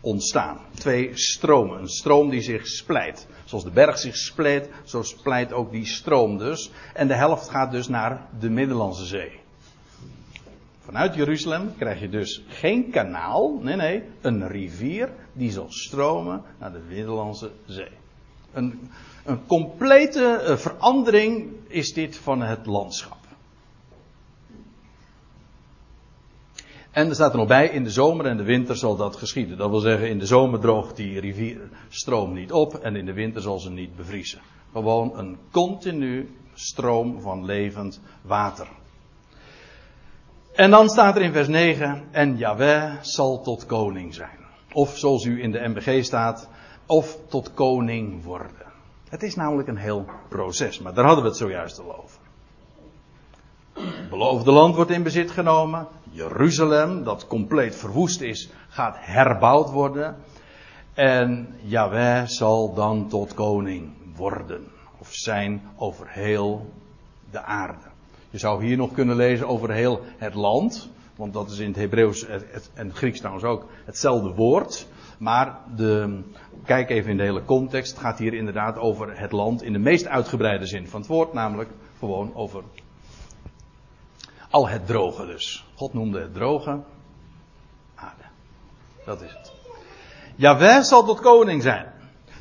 ontstaan. Twee stromen. Een stroom die zich splijt. Zoals de berg zich splijt, zo splijt ook die stroom dus. En de helft gaat dus naar de Middellandse Zee. Vanuit Jeruzalem krijg je dus geen kanaal, nee nee, een rivier die zal stromen naar de Middellandse Zee. Een, een complete eh, verandering is dit van het landschap. En er staat er nog bij, in de zomer en de winter zal dat geschieden. Dat wil zeggen, in de zomer droogt die rivierstroom niet op en in de winter zal ze niet bevriezen. Gewoon een continu stroom van levend water. En dan staat er in vers 9, en Yahweh zal tot koning zijn. Of zoals u in de MBG staat, of tot koning worden. Het is namelijk een heel proces, maar daar hadden we het zojuist al over. Het beloofde land wordt in bezit genomen. Jeruzalem, dat compleet verwoest is, gaat herbouwd worden. En Yahweh zal dan tot koning worden. Of zijn over heel de aarde. Je zou hier nog kunnen lezen over heel het land. Want dat is in het Hebreeuws en het Grieks trouwens ook hetzelfde woord. Maar de, kijk even in de hele context. Het gaat hier inderdaad over het land in de meest uitgebreide zin van het woord. Namelijk gewoon over al het droge dus. God noemde het droge aarde. Dat is het. Jawel zal tot koning zijn.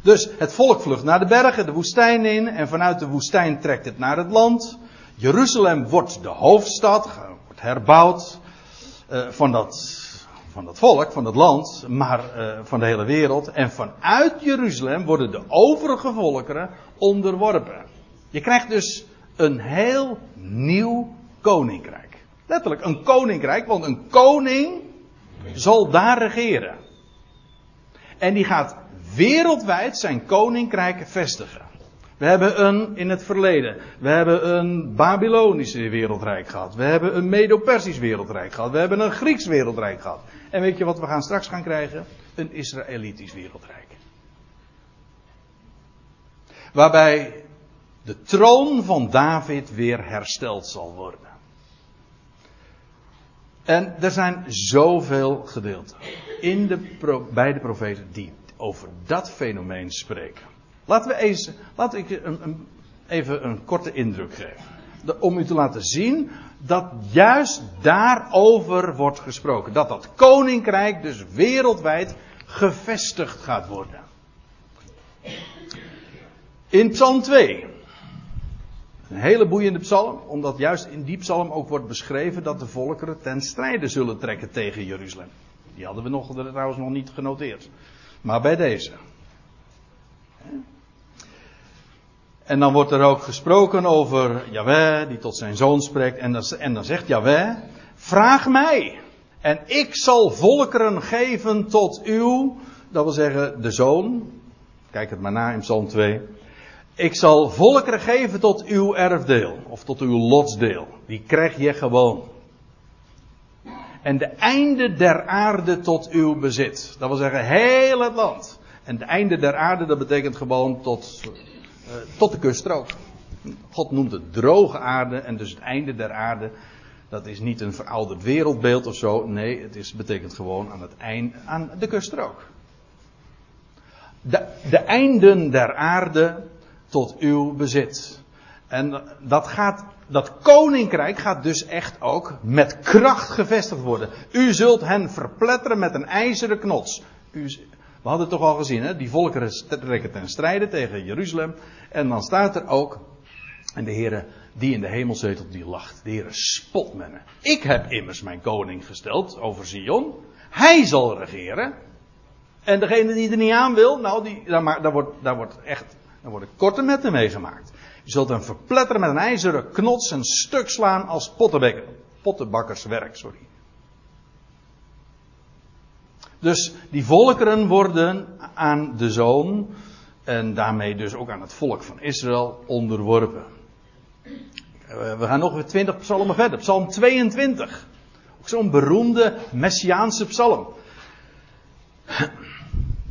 Dus het volk vlucht naar de bergen, de woestijn in. En vanuit de woestijn trekt het naar het land. Jeruzalem wordt de hoofdstad, wordt herbouwd uh, van, dat, van dat volk, van dat land, maar uh, van de hele wereld. En vanuit Jeruzalem worden de overige volkeren onderworpen. Je krijgt dus een heel nieuw koninkrijk. Letterlijk een koninkrijk, want een koning zal daar regeren. En die gaat wereldwijd zijn koninkrijk vestigen. We hebben een in het verleden. We hebben een Babylonisch wereldrijk gehad. We hebben een Medo-Persisch wereldrijk gehad. We hebben een Grieks wereldrijk gehad. En weet je wat we gaan straks gaan krijgen? Een Israëlitisch wereldrijk. Waarbij de troon van David weer hersteld zal worden. En er zijn zoveel gedeelten in de bij de profeten die over dat fenomeen spreken. Laten we eens, laat ik een, een, even een korte indruk geven. De, om u te laten zien dat juist daarover wordt gesproken. Dat dat koninkrijk dus wereldwijd gevestigd gaat worden. In Psalm 2. Een hele boeiende psalm, omdat juist in die psalm ook wordt beschreven dat de volkeren ten strijde zullen trekken tegen Jeruzalem. Die hadden we nog, trouwens nog niet genoteerd. Maar bij deze. En dan wordt er ook gesproken over Yahweh, die tot zijn zoon spreekt. En dan, en dan zegt Yahweh, vraag mij. En ik zal volkeren geven tot uw, dat wil zeggen de zoon. Kijk het maar na in Psalm 2. Ik zal volkeren geven tot uw erfdeel, of tot uw lotsdeel. Die krijg je gewoon. En de einde der aarde tot uw bezit. Dat wil zeggen heel het land. En de einde der aarde, dat betekent gewoon tot, uh, tot de kuststrook. God noemt het droge aarde en dus het einde der aarde. Dat is niet een verouderd wereldbeeld of zo. Nee, het is, betekent gewoon aan het eind, aan de kuststrook. De, de einden der aarde tot uw bezit. En dat gaat, dat koninkrijk gaat dus echt ook met kracht gevestigd worden. U zult hen verpletteren met een ijzeren knots. U, we hadden het toch al gezien, hè? die volkeren trekken ten strijde tegen Jeruzalem. En dan staat er ook, en de Heere die in de hemel zetelt, die lacht. De Heere spot met me. Ik heb immers mijn koning gesteld over Zion. Hij zal regeren. En degene die er niet aan wil, nou, die, daar, daar, wordt, daar wordt echt, daar worden korte metten meegemaakt. Je zult hem verpletteren met een ijzeren knots en stuk slaan als pottenbakkerswerk, sorry. Dus die volkeren worden aan de zoon en daarmee dus ook aan het volk van Israël onderworpen. Eh, we gaan nog weer 20 psalmen verder. Psalm 22. Ook zo'n beroemde messiaanse psalm.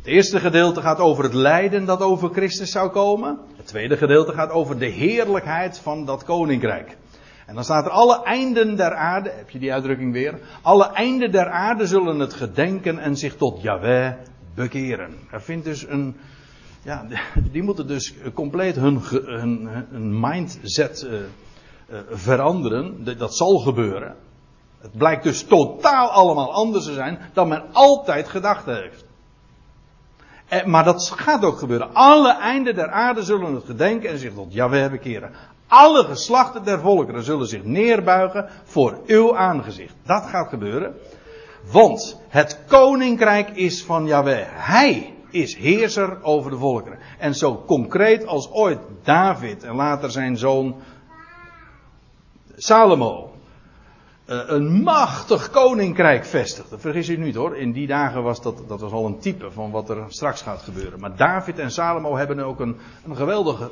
Het eerste gedeelte gaat over het lijden dat over Christus zou komen. Het tweede gedeelte gaat over de heerlijkheid van dat koninkrijk. En dan staat er alle einden der aarde, heb je die uitdrukking weer? Alle einden der aarde zullen het gedenken en zich tot Yahweh bekeren. Er vindt dus een, ja, die moeten dus compleet hun, hun, mindset uh, uh, veranderen. Dat zal gebeuren. Het blijkt dus totaal allemaal anders te zijn dan men altijd gedacht heeft. Eh, maar dat gaat ook gebeuren. Alle einden der aarde zullen het gedenken en zich tot Yahweh bekeren. Alle geslachten der volkeren zullen zich neerbuigen voor uw aangezicht. Dat gaat gebeuren. Want het koninkrijk is van Yahweh. Hij is heerser over de volkeren. En zo concreet als ooit David en later zijn zoon Salomo een machtig koninkrijk vestigde. Vergis u niet hoor, in die dagen was dat, dat was al een type van wat er straks gaat gebeuren. Maar David en Salomo hebben ook een, een geweldige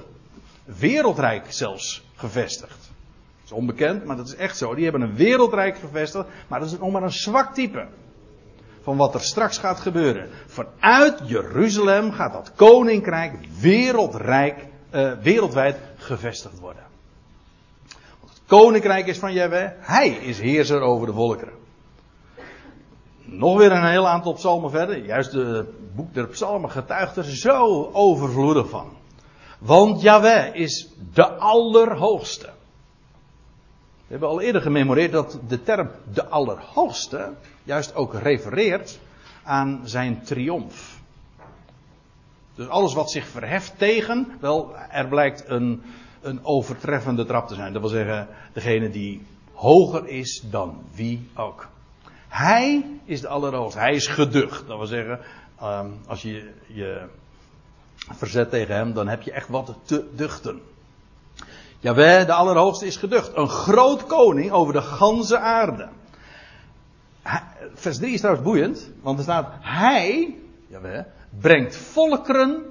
wereldrijk zelfs gevestigd. Dat is onbekend, maar dat is echt zo. Die hebben een wereldrijk gevestigd, maar dat is nog maar een zwak type. Van wat er straks gaat gebeuren. Vanuit Jeruzalem gaat dat koninkrijk wereldrijk, uh, wereldwijd gevestigd worden. Koninkrijk is van Jehovah. Hij is heerser over de volkeren. Nog weer een heel aantal psalmen verder. Juist het boek der psalmen getuigt er zo overvloedig van. Want Yahweh is de Allerhoogste. We hebben al eerder gememoreerd dat de term de Allerhoogste juist ook refereert aan zijn triomf. Dus alles wat zich verheft tegen, wel, er blijkt een, een overtreffende trap te zijn. Dat wil zeggen, degene die hoger is dan wie ook. Hij is de Allerhoogste. Hij is geducht. Dat wil zeggen, ehm, als je je verzet tegen hem, dan heb je echt wat te duchten. Jawel, de Allerhoogste is geducht. Een groot koning over de ganse aarde. Vers 3 is trouwens boeiend, want er staat: Hij, jawel, brengt volkeren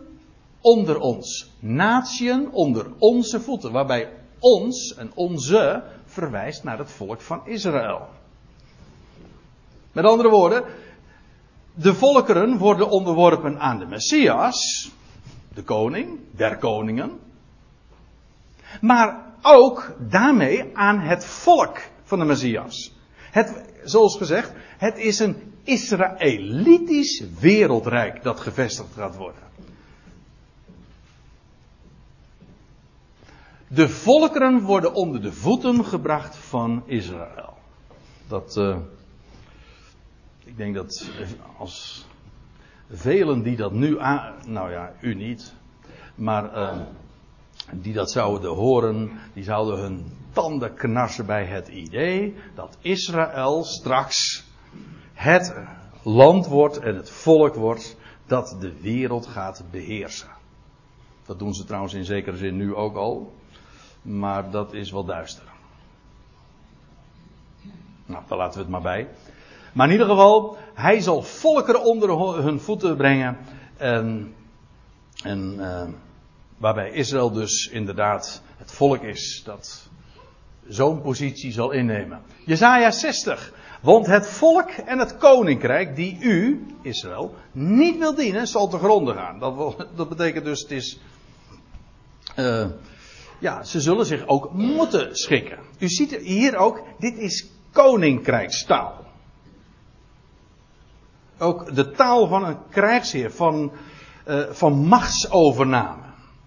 onder ons. Natieën onder onze voeten. Waarbij ons en onze verwijst naar het volk van Israël. Met andere woorden, de volkeren worden onderworpen aan de Messias de koning, der koningen. Maar ook daarmee aan het volk van de Messias. Het, zoals gezegd, het is een Israëlitisch wereldrijk dat gevestigd gaat worden. De volkeren worden onder de voeten gebracht van Israël. Dat, uh, ik denk dat als velen die dat nu aan, nou ja, u niet, maar uh, die dat zouden horen, die zouden hun tanden knarsen bij het idee dat Israël straks het land wordt en het volk wordt dat de wereld gaat beheersen. Dat doen ze trouwens in zekere zin nu ook al. Maar dat is wel duister. Nou, daar laten we het maar bij. Maar in ieder geval, hij zal volkeren onder hun voeten brengen. En, en uh, waarbij Israël dus inderdaad het volk is dat zo'n positie zal innemen. Jezaja 60. Want het volk en het koninkrijk die u, Israël, niet wil dienen, zal te gronden gaan. Dat, dat betekent dus, het is. Uh, ja, ze zullen zich ook moeten schikken. U ziet hier ook, dit is koninkrijkstaal. Ook de taal van een krijgsheer, van, uh, van machtsovername.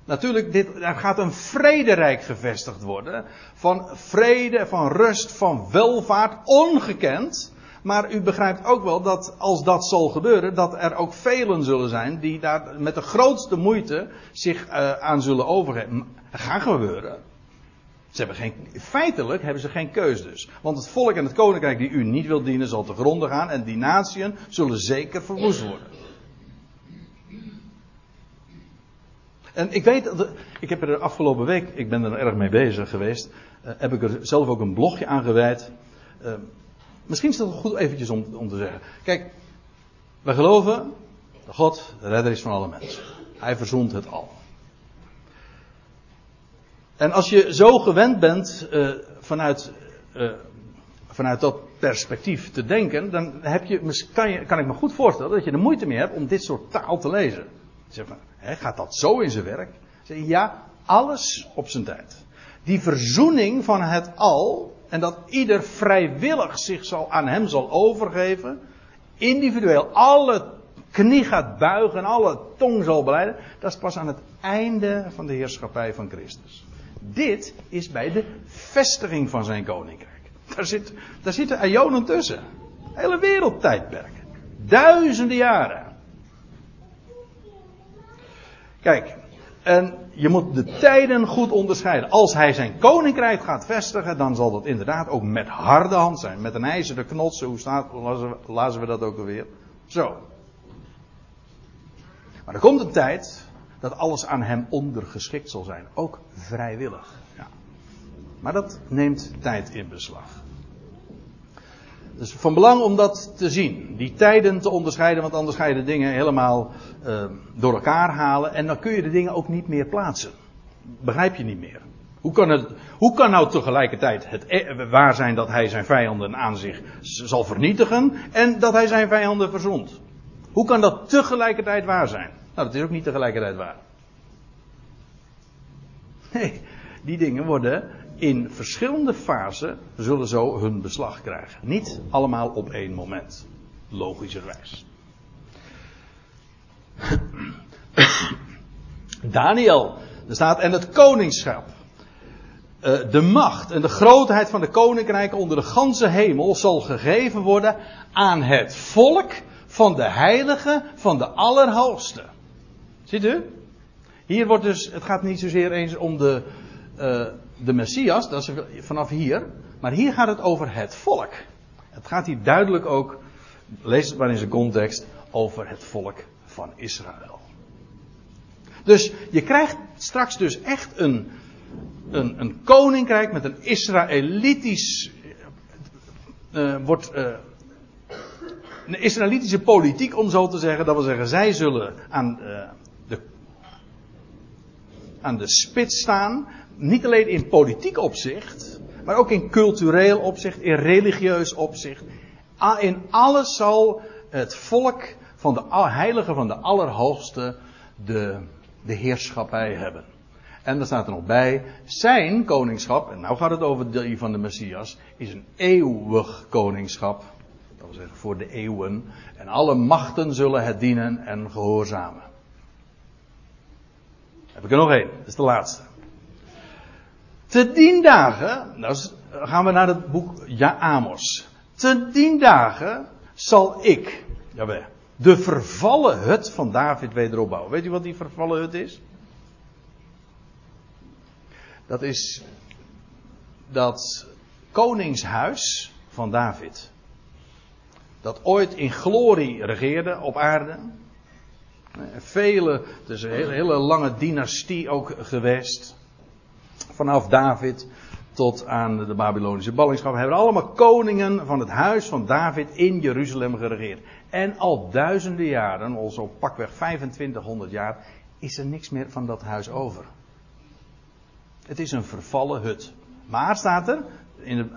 Natuurlijk, dit, er gaat een vrederijk gevestigd worden. Van vrede, van rust, van welvaart, ongekend. Maar u begrijpt ook wel dat als dat zal gebeuren, dat er ook velen zullen zijn die daar met de grootste moeite zich uh, aan zullen overgeven. Dat gaat gebeuren. Ze hebben geen, feitelijk hebben ze geen keus dus. Want het volk en het koninkrijk die u niet wilt dienen zal te gronden gaan en die natieën zullen zeker verwoest worden. En ik weet, ik heb er de afgelopen week, ik ben er erg mee bezig geweest, uh, heb ik er zelf ook een blogje aan gewijd. Uh, misschien is wel goed eventjes om, om te zeggen. Kijk, wij geloven dat God de redder is van alle mensen. Hij verzoent het al. En als je zo gewend bent uh, vanuit, vanuit dat perspectief te denken, dan heb je, kan, je, kan ik me goed voorstellen dat je er moeite mee hebt om dit soort taal te lezen. Zeg maar, hè, gaat dat zo in zijn werk? Zeg, ja, alles op zijn tijd. Die verzoening van het al, en dat ieder vrijwillig zich zal, aan hem zal overgeven, individueel alle knie gaat buigen en alle tong zal beleiden, dat is pas aan het einde van de heerschappij van Christus. Dit is bij de vestiging van zijn koninkrijk. Daar, zit, daar zitten eonen tussen. Hele wereldtijdperk. Duizenden jaren. Kijk, en je moet de tijden goed onderscheiden. Als hij zijn koninkrijk gaat vestigen, dan zal dat inderdaad ook met harde hand zijn. Met een ijzeren knots, hoe staat, lazen we dat ook alweer? Zo. Maar er komt een tijd dat alles aan hem ondergeschikt zal zijn. Ook vrijwillig. Ja. Maar dat neemt tijd in beslag. Dus van belang om dat te zien. Die tijden te onderscheiden, want anders ga je de dingen helemaal uh, door elkaar halen. En dan kun je de dingen ook niet meer plaatsen. Begrijp je niet meer. Hoe kan, het, hoe kan nou tegelijkertijd het e- waar zijn dat hij zijn vijanden aan zich zal vernietigen en dat hij zijn vijanden verzond? Hoe kan dat tegelijkertijd waar zijn? Nou, dat is ook niet tegelijkertijd waar. Nee, die dingen worden in verschillende fasen zullen zo hun beslag krijgen. Niet allemaal op één moment. Logischerwijs. Daniel, er staat, en het koningschap, eh, de macht en de grootheid van de koninkrijken onder de ganse hemel zal gegeven worden aan het volk van de heilige van de Allerhoogste. Ziet u? Hier wordt dus, het gaat niet zozeer eens om de, uh, de Messias, dat is vanaf hier. Maar hier gaat het over het volk. Het gaat hier duidelijk ook, lees het maar in zijn context, over het volk van Israël. Dus je krijgt straks dus echt een, een, een koninkrijk met een Israëlitisch. Uh, wordt. Uh, een Israëlitische politiek, om zo te zeggen. Dat wil zeggen, zij zullen aan, aan de spits staan niet alleen in politiek opzicht, maar ook in cultureel opzicht, in religieus opzicht. In alles zal het volk van de heilige van de Allerhoogste de, de heerschappij hebben. En daar staat er nog bij, zijn koningschap, en nou gaat het over die van de Messias, is een eeuwig koningschap. Dat wil zeggen voor de eeuwen. En alle machten zullen het dienen en gehoorzamen. Heb ik er nog één, dat is de laatste. Te dien dagen, nou gaan we naar het boek Ja Amos. Te dagen zal ik, jawel, de vervallen hut van David wederop bouwen. Weet u wat die vervallen hut is? Dat is dat koningshuis van David. Dat ooit in glorie regeerde op aarde. Vele, het is een hele, hele lange dynastie ook geweest. Vanaf David tot aan de Babylonische ballingschap hebben allemaal koningen van het huis van David in Jeruzalem geregeerd. En al duizenden jaren, al zo pakweg 2500 jaar, is er niks meer van dat huis over. Het is een vervallen hut. Maar staat er, in de,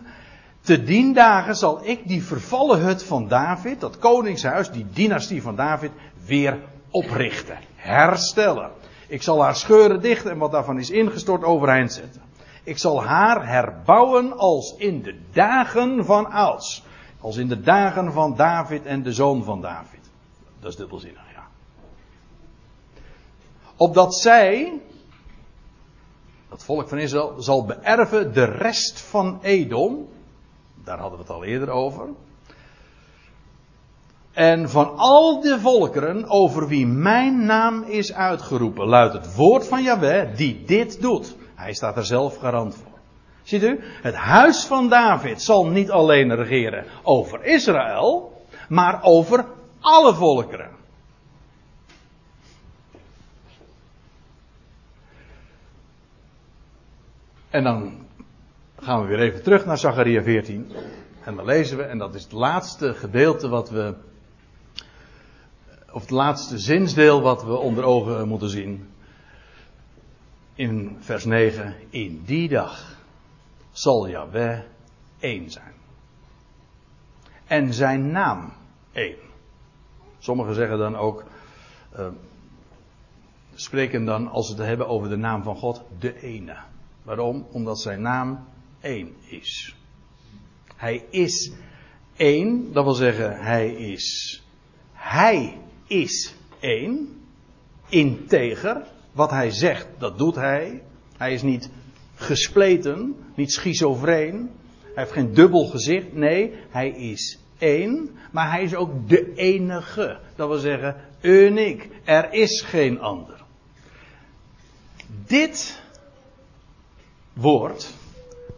te dien dagen zal ik die vervallen hut van David, dat koningshuis, die dynastie van David, weer oprichten, herstellen. Ik zal haar scheuren dichten en wat daarvan is ingestort overeind zetten. Ik zal haar herbouwen als in de dagen van ouds. Als in de dagen van David en de zoon van David. Dat is dubbelzinnig, ja. Opdat zij, dat volk van Israël, zal beërven de rest van Edom. Daar hadden we het al eerder over. En van al de volkeren over wie mijn naam is uitgeroepen, luidt het woord van Yahweh die dit doet. Hij staat er zelf garant voor. Ziet u, het huis van David zal niet alleen regeren over Israël, maar over alle volkeren. En dan gaan we weer even terug naar Zachariah 14. En dan lezen we, en dat is het laatste gedeelte wat we, of het laatste zinsdeel wat we onder ogen moeten zien. In vers 9, in die dag zal Yahweh één zijn. En zijn naam één. Sommigen zeggen dan ook, uh, spreken dan als ze het hebben over de naam van God, de ene. Waarom? Omdat zijn naam één is. Hij is één, dat wil zeggen, hij is, hij is één, integer. Wat hij zegt, dat doet hij. Hij is niet gespleten, niet schizofreen. Hij heeft geen dubbel gezicht. Nee, hij is één. Maar hij is ook de enige. Dat wil zeggen, uniek. Er is geen ander. Dit woord,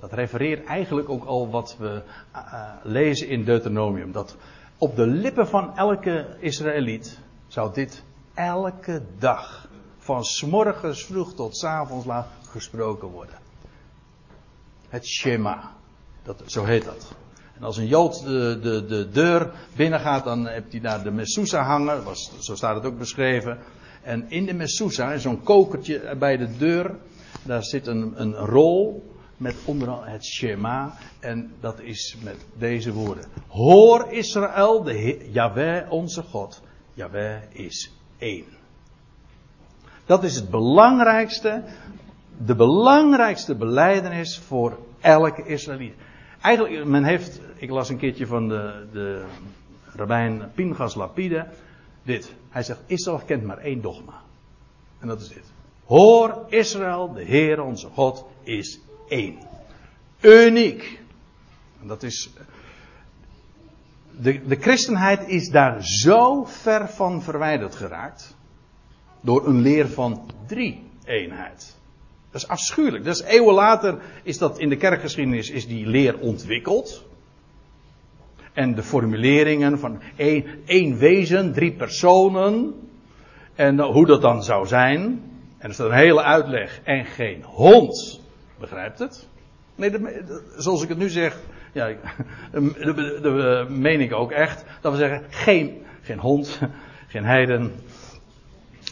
dat refereert eigenlijk ook al wat we uh, lezen in Deuteronomium. Dat op de lippen van elke Israëliet zou dit elke dag, van s'morgens vroeg tot s avonds laat, gesproken worden. Het Shema. Dat, zo heet dat. En als een Jood de, de, de deur binnengaat, dan heb hij daar de Mesousa hangen. Was, zo staat het ook beschreven. En in de Mesousa, zo'n kokertje bij de deur, daar zit een, een rol met onder het Shema. En dat is met deze woorden. Hoor Israël, de Heer, onze God. Yahweh is één. Dat is het belangrijkste de belangrijkste beleidenis voor elke Israëliet. Eigenlijk, men heeft, ik las een keertje van de, de rabbijn Pingas Lapide, dit. Hij zegt, Israël kent maar één dogma. En dat is dit. Hoor Israël, de Heer onze God is één. Uniek. Dat is, de, de christenheid is daar zo ver van verwijderd geraakt. Door een leer van drie eenheid. Dat is afschuwelijk. Dus eeuwen later is dat in de kerkgeschiedenis is die leer ontwikkeld. En de formuleringen van één, één wezen, drie personen. En hoe dat dan zou zijn. En er staat een hele uitleg. En geen hond begrijpt het. Nee, zoals ik het nu zeg. Ja, dat meen ik ook echt. Dat we zeggen, geen, geen hond, geen heiden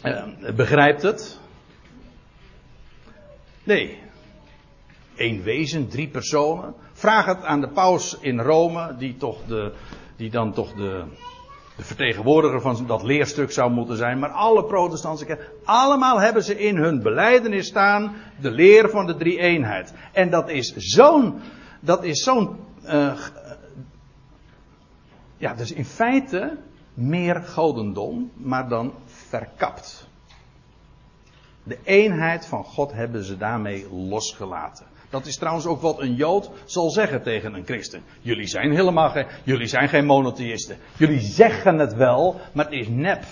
eh, begrijpt het. Nee. Eén wezen, drie personen. Vraag het aan de paus in Rome, die, toch de, die dan toch de, de vertegenwoordiger van dat leerstuk zou moeten zijn. Maar alle protestantse allemaal hebben ze in hun beleidenis staan de leer van de drie eenheid. En dat is zo'n, dat is zo'n, uh, ja, dus in feite meer godendom, maar dan verkapt. De eenheid van God hebben ze daarmee losgelaten. Dat is trouwens ook wat een Jood zal zeggen tegen een christen. Jullie zijn helemaal geen, jullie zijn geen monotheïsten. Jullie zeggen het wel, maar het is nep.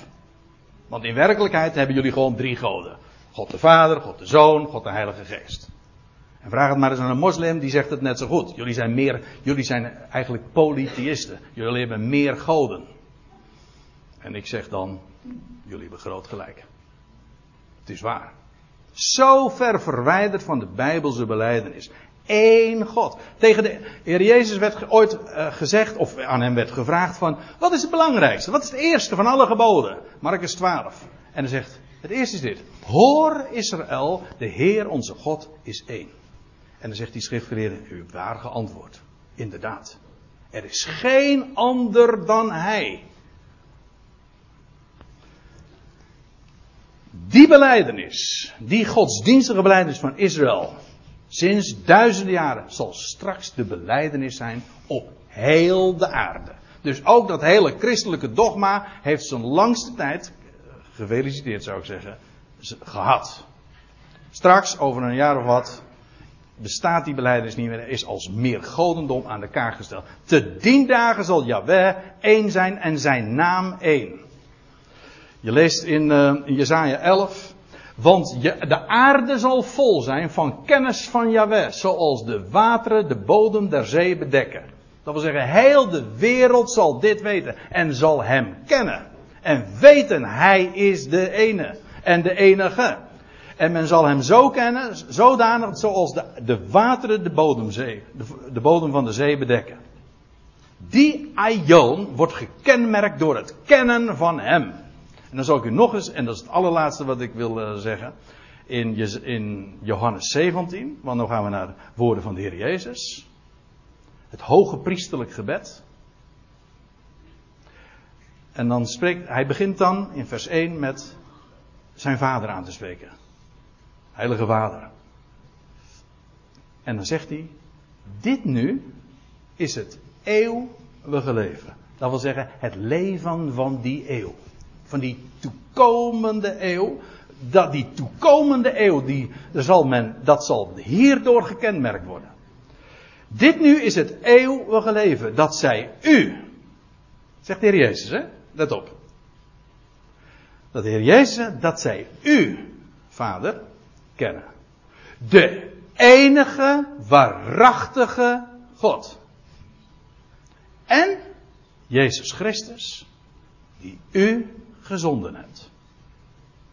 Want in werkelijkheid hebben jullie gewoon drie goden. God de Vader, God de Zoon, God de Heilige Geest. En vraag het maar eens aan een moslim, die zegt het net zo goed. Jullie zijn, meer, jullie zijn eigenlijk polytheïsten. Jullie hebben meer goden. En ik zeg dan, jullie hebben groot gelijk. Het is waar. Zo ver verwijderd van de Bijbelse beleidenis. Eén God. Tegen de Heer Jezus werd ooit uh, gezegd, of aan hem werd gevraagd van, wat is het belangrijkste? Wat is het eerste van alle geboden? Marcus 12. En hij zegt, het eerste is dit. Hoor Israël, de Heer onze God is één. En dan zegt die schriftgeleerde, u hebt waar geantwoord. Inderdaad. Er is geen ander dan Hij. Die beleidenis, die godsdienstige beleidenis van Israël, sinds duizenden jaren, zal straks de beleidenis zijn op heel de aarde. Dus ook dat hele christelijke dogma heeft zijn langste tijd, gefeliciteerd zou ik zeggen, gehad. Straks, over een jaar of wat, bestaat die beleidenis niet meer, is als meer godendom aan de kaart gesteld. Te dien dagen zal Yahweh één zijn en zijn naam één. Je leest in, uh, in Jezaja 11. Want je, de aarde zal vol zijn van kennis van Yahweh, zoals de wateren de bodem der zee bedekken. Dat wil zeggen, heel de wereld zal dit weten en zal hem kennen. En weten, hij is de ene en de enige. En men zal hem zo kennen, zodanig zoals de, de wateren de, bodemzee, de, de bodem van de zee bedekken. Die aion wordt gekenmerkt door het kennen van hem. En dan zal ik u nog eens, en dat is het allerlaatste wat ik wil uh, zeggen, in, in Johannes 17, want dan gaan we naar de woorden van de Heer Jezus. Het hoge priesterlijk gebed. En dan spreekt, hij begint dan in vers 1 met zijn vader aan te spreken. Heilige Vader. En dan zegt hij: Dit nu is het eeuwige leven. Dat wil zeggen, het leven van die eeuw. Van die toekomende eeuw. Dat die toekomende eeuw, die, zal men, dat zal hierdoor gekenmerkt worden. Dit nu is het eeuwige leven. Dat zij u. Zegt de Heer Jezus, hè? Let op. Dat de Heer Jezus, dat zij u, Vader, kennen. De enige waarachtige God. En Jezus Christus, die u gezonden hebt.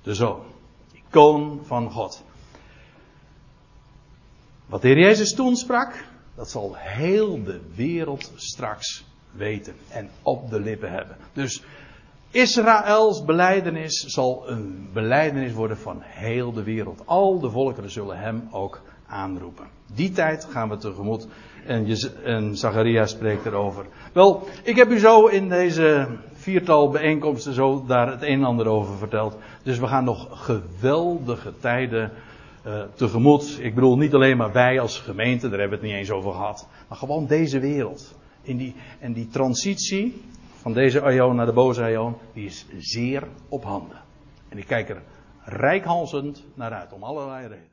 De Zoon, icoon van God. Wat de Heer Jezus toen sprak, dat zal heel de wereld straks weten en op de lippen hebben. Dus Israëls beleidenis zal een beleidenis worden van heel de wereld. Al de volkeren zullen hem ook aanroepen. Die tijd gaan we tegemoet. En, en Zachariah spreekt erover. Wel, ik heb u zo in deze viertal bijeenkomsten zo daar het een en ander over verteld. Dus we gaan nog geweldige tijden uh, tegemoet. Ik bedoel niet alleen maar wij als gemeente, daar hebben we het niet eens over gehad. Maar gewoon deze wereld. In die, en die transitie van deze Aion naar de boze Aion, die is zeer op handen. En ik kijk er rijkhalsend naar uit, om allerlei redenen.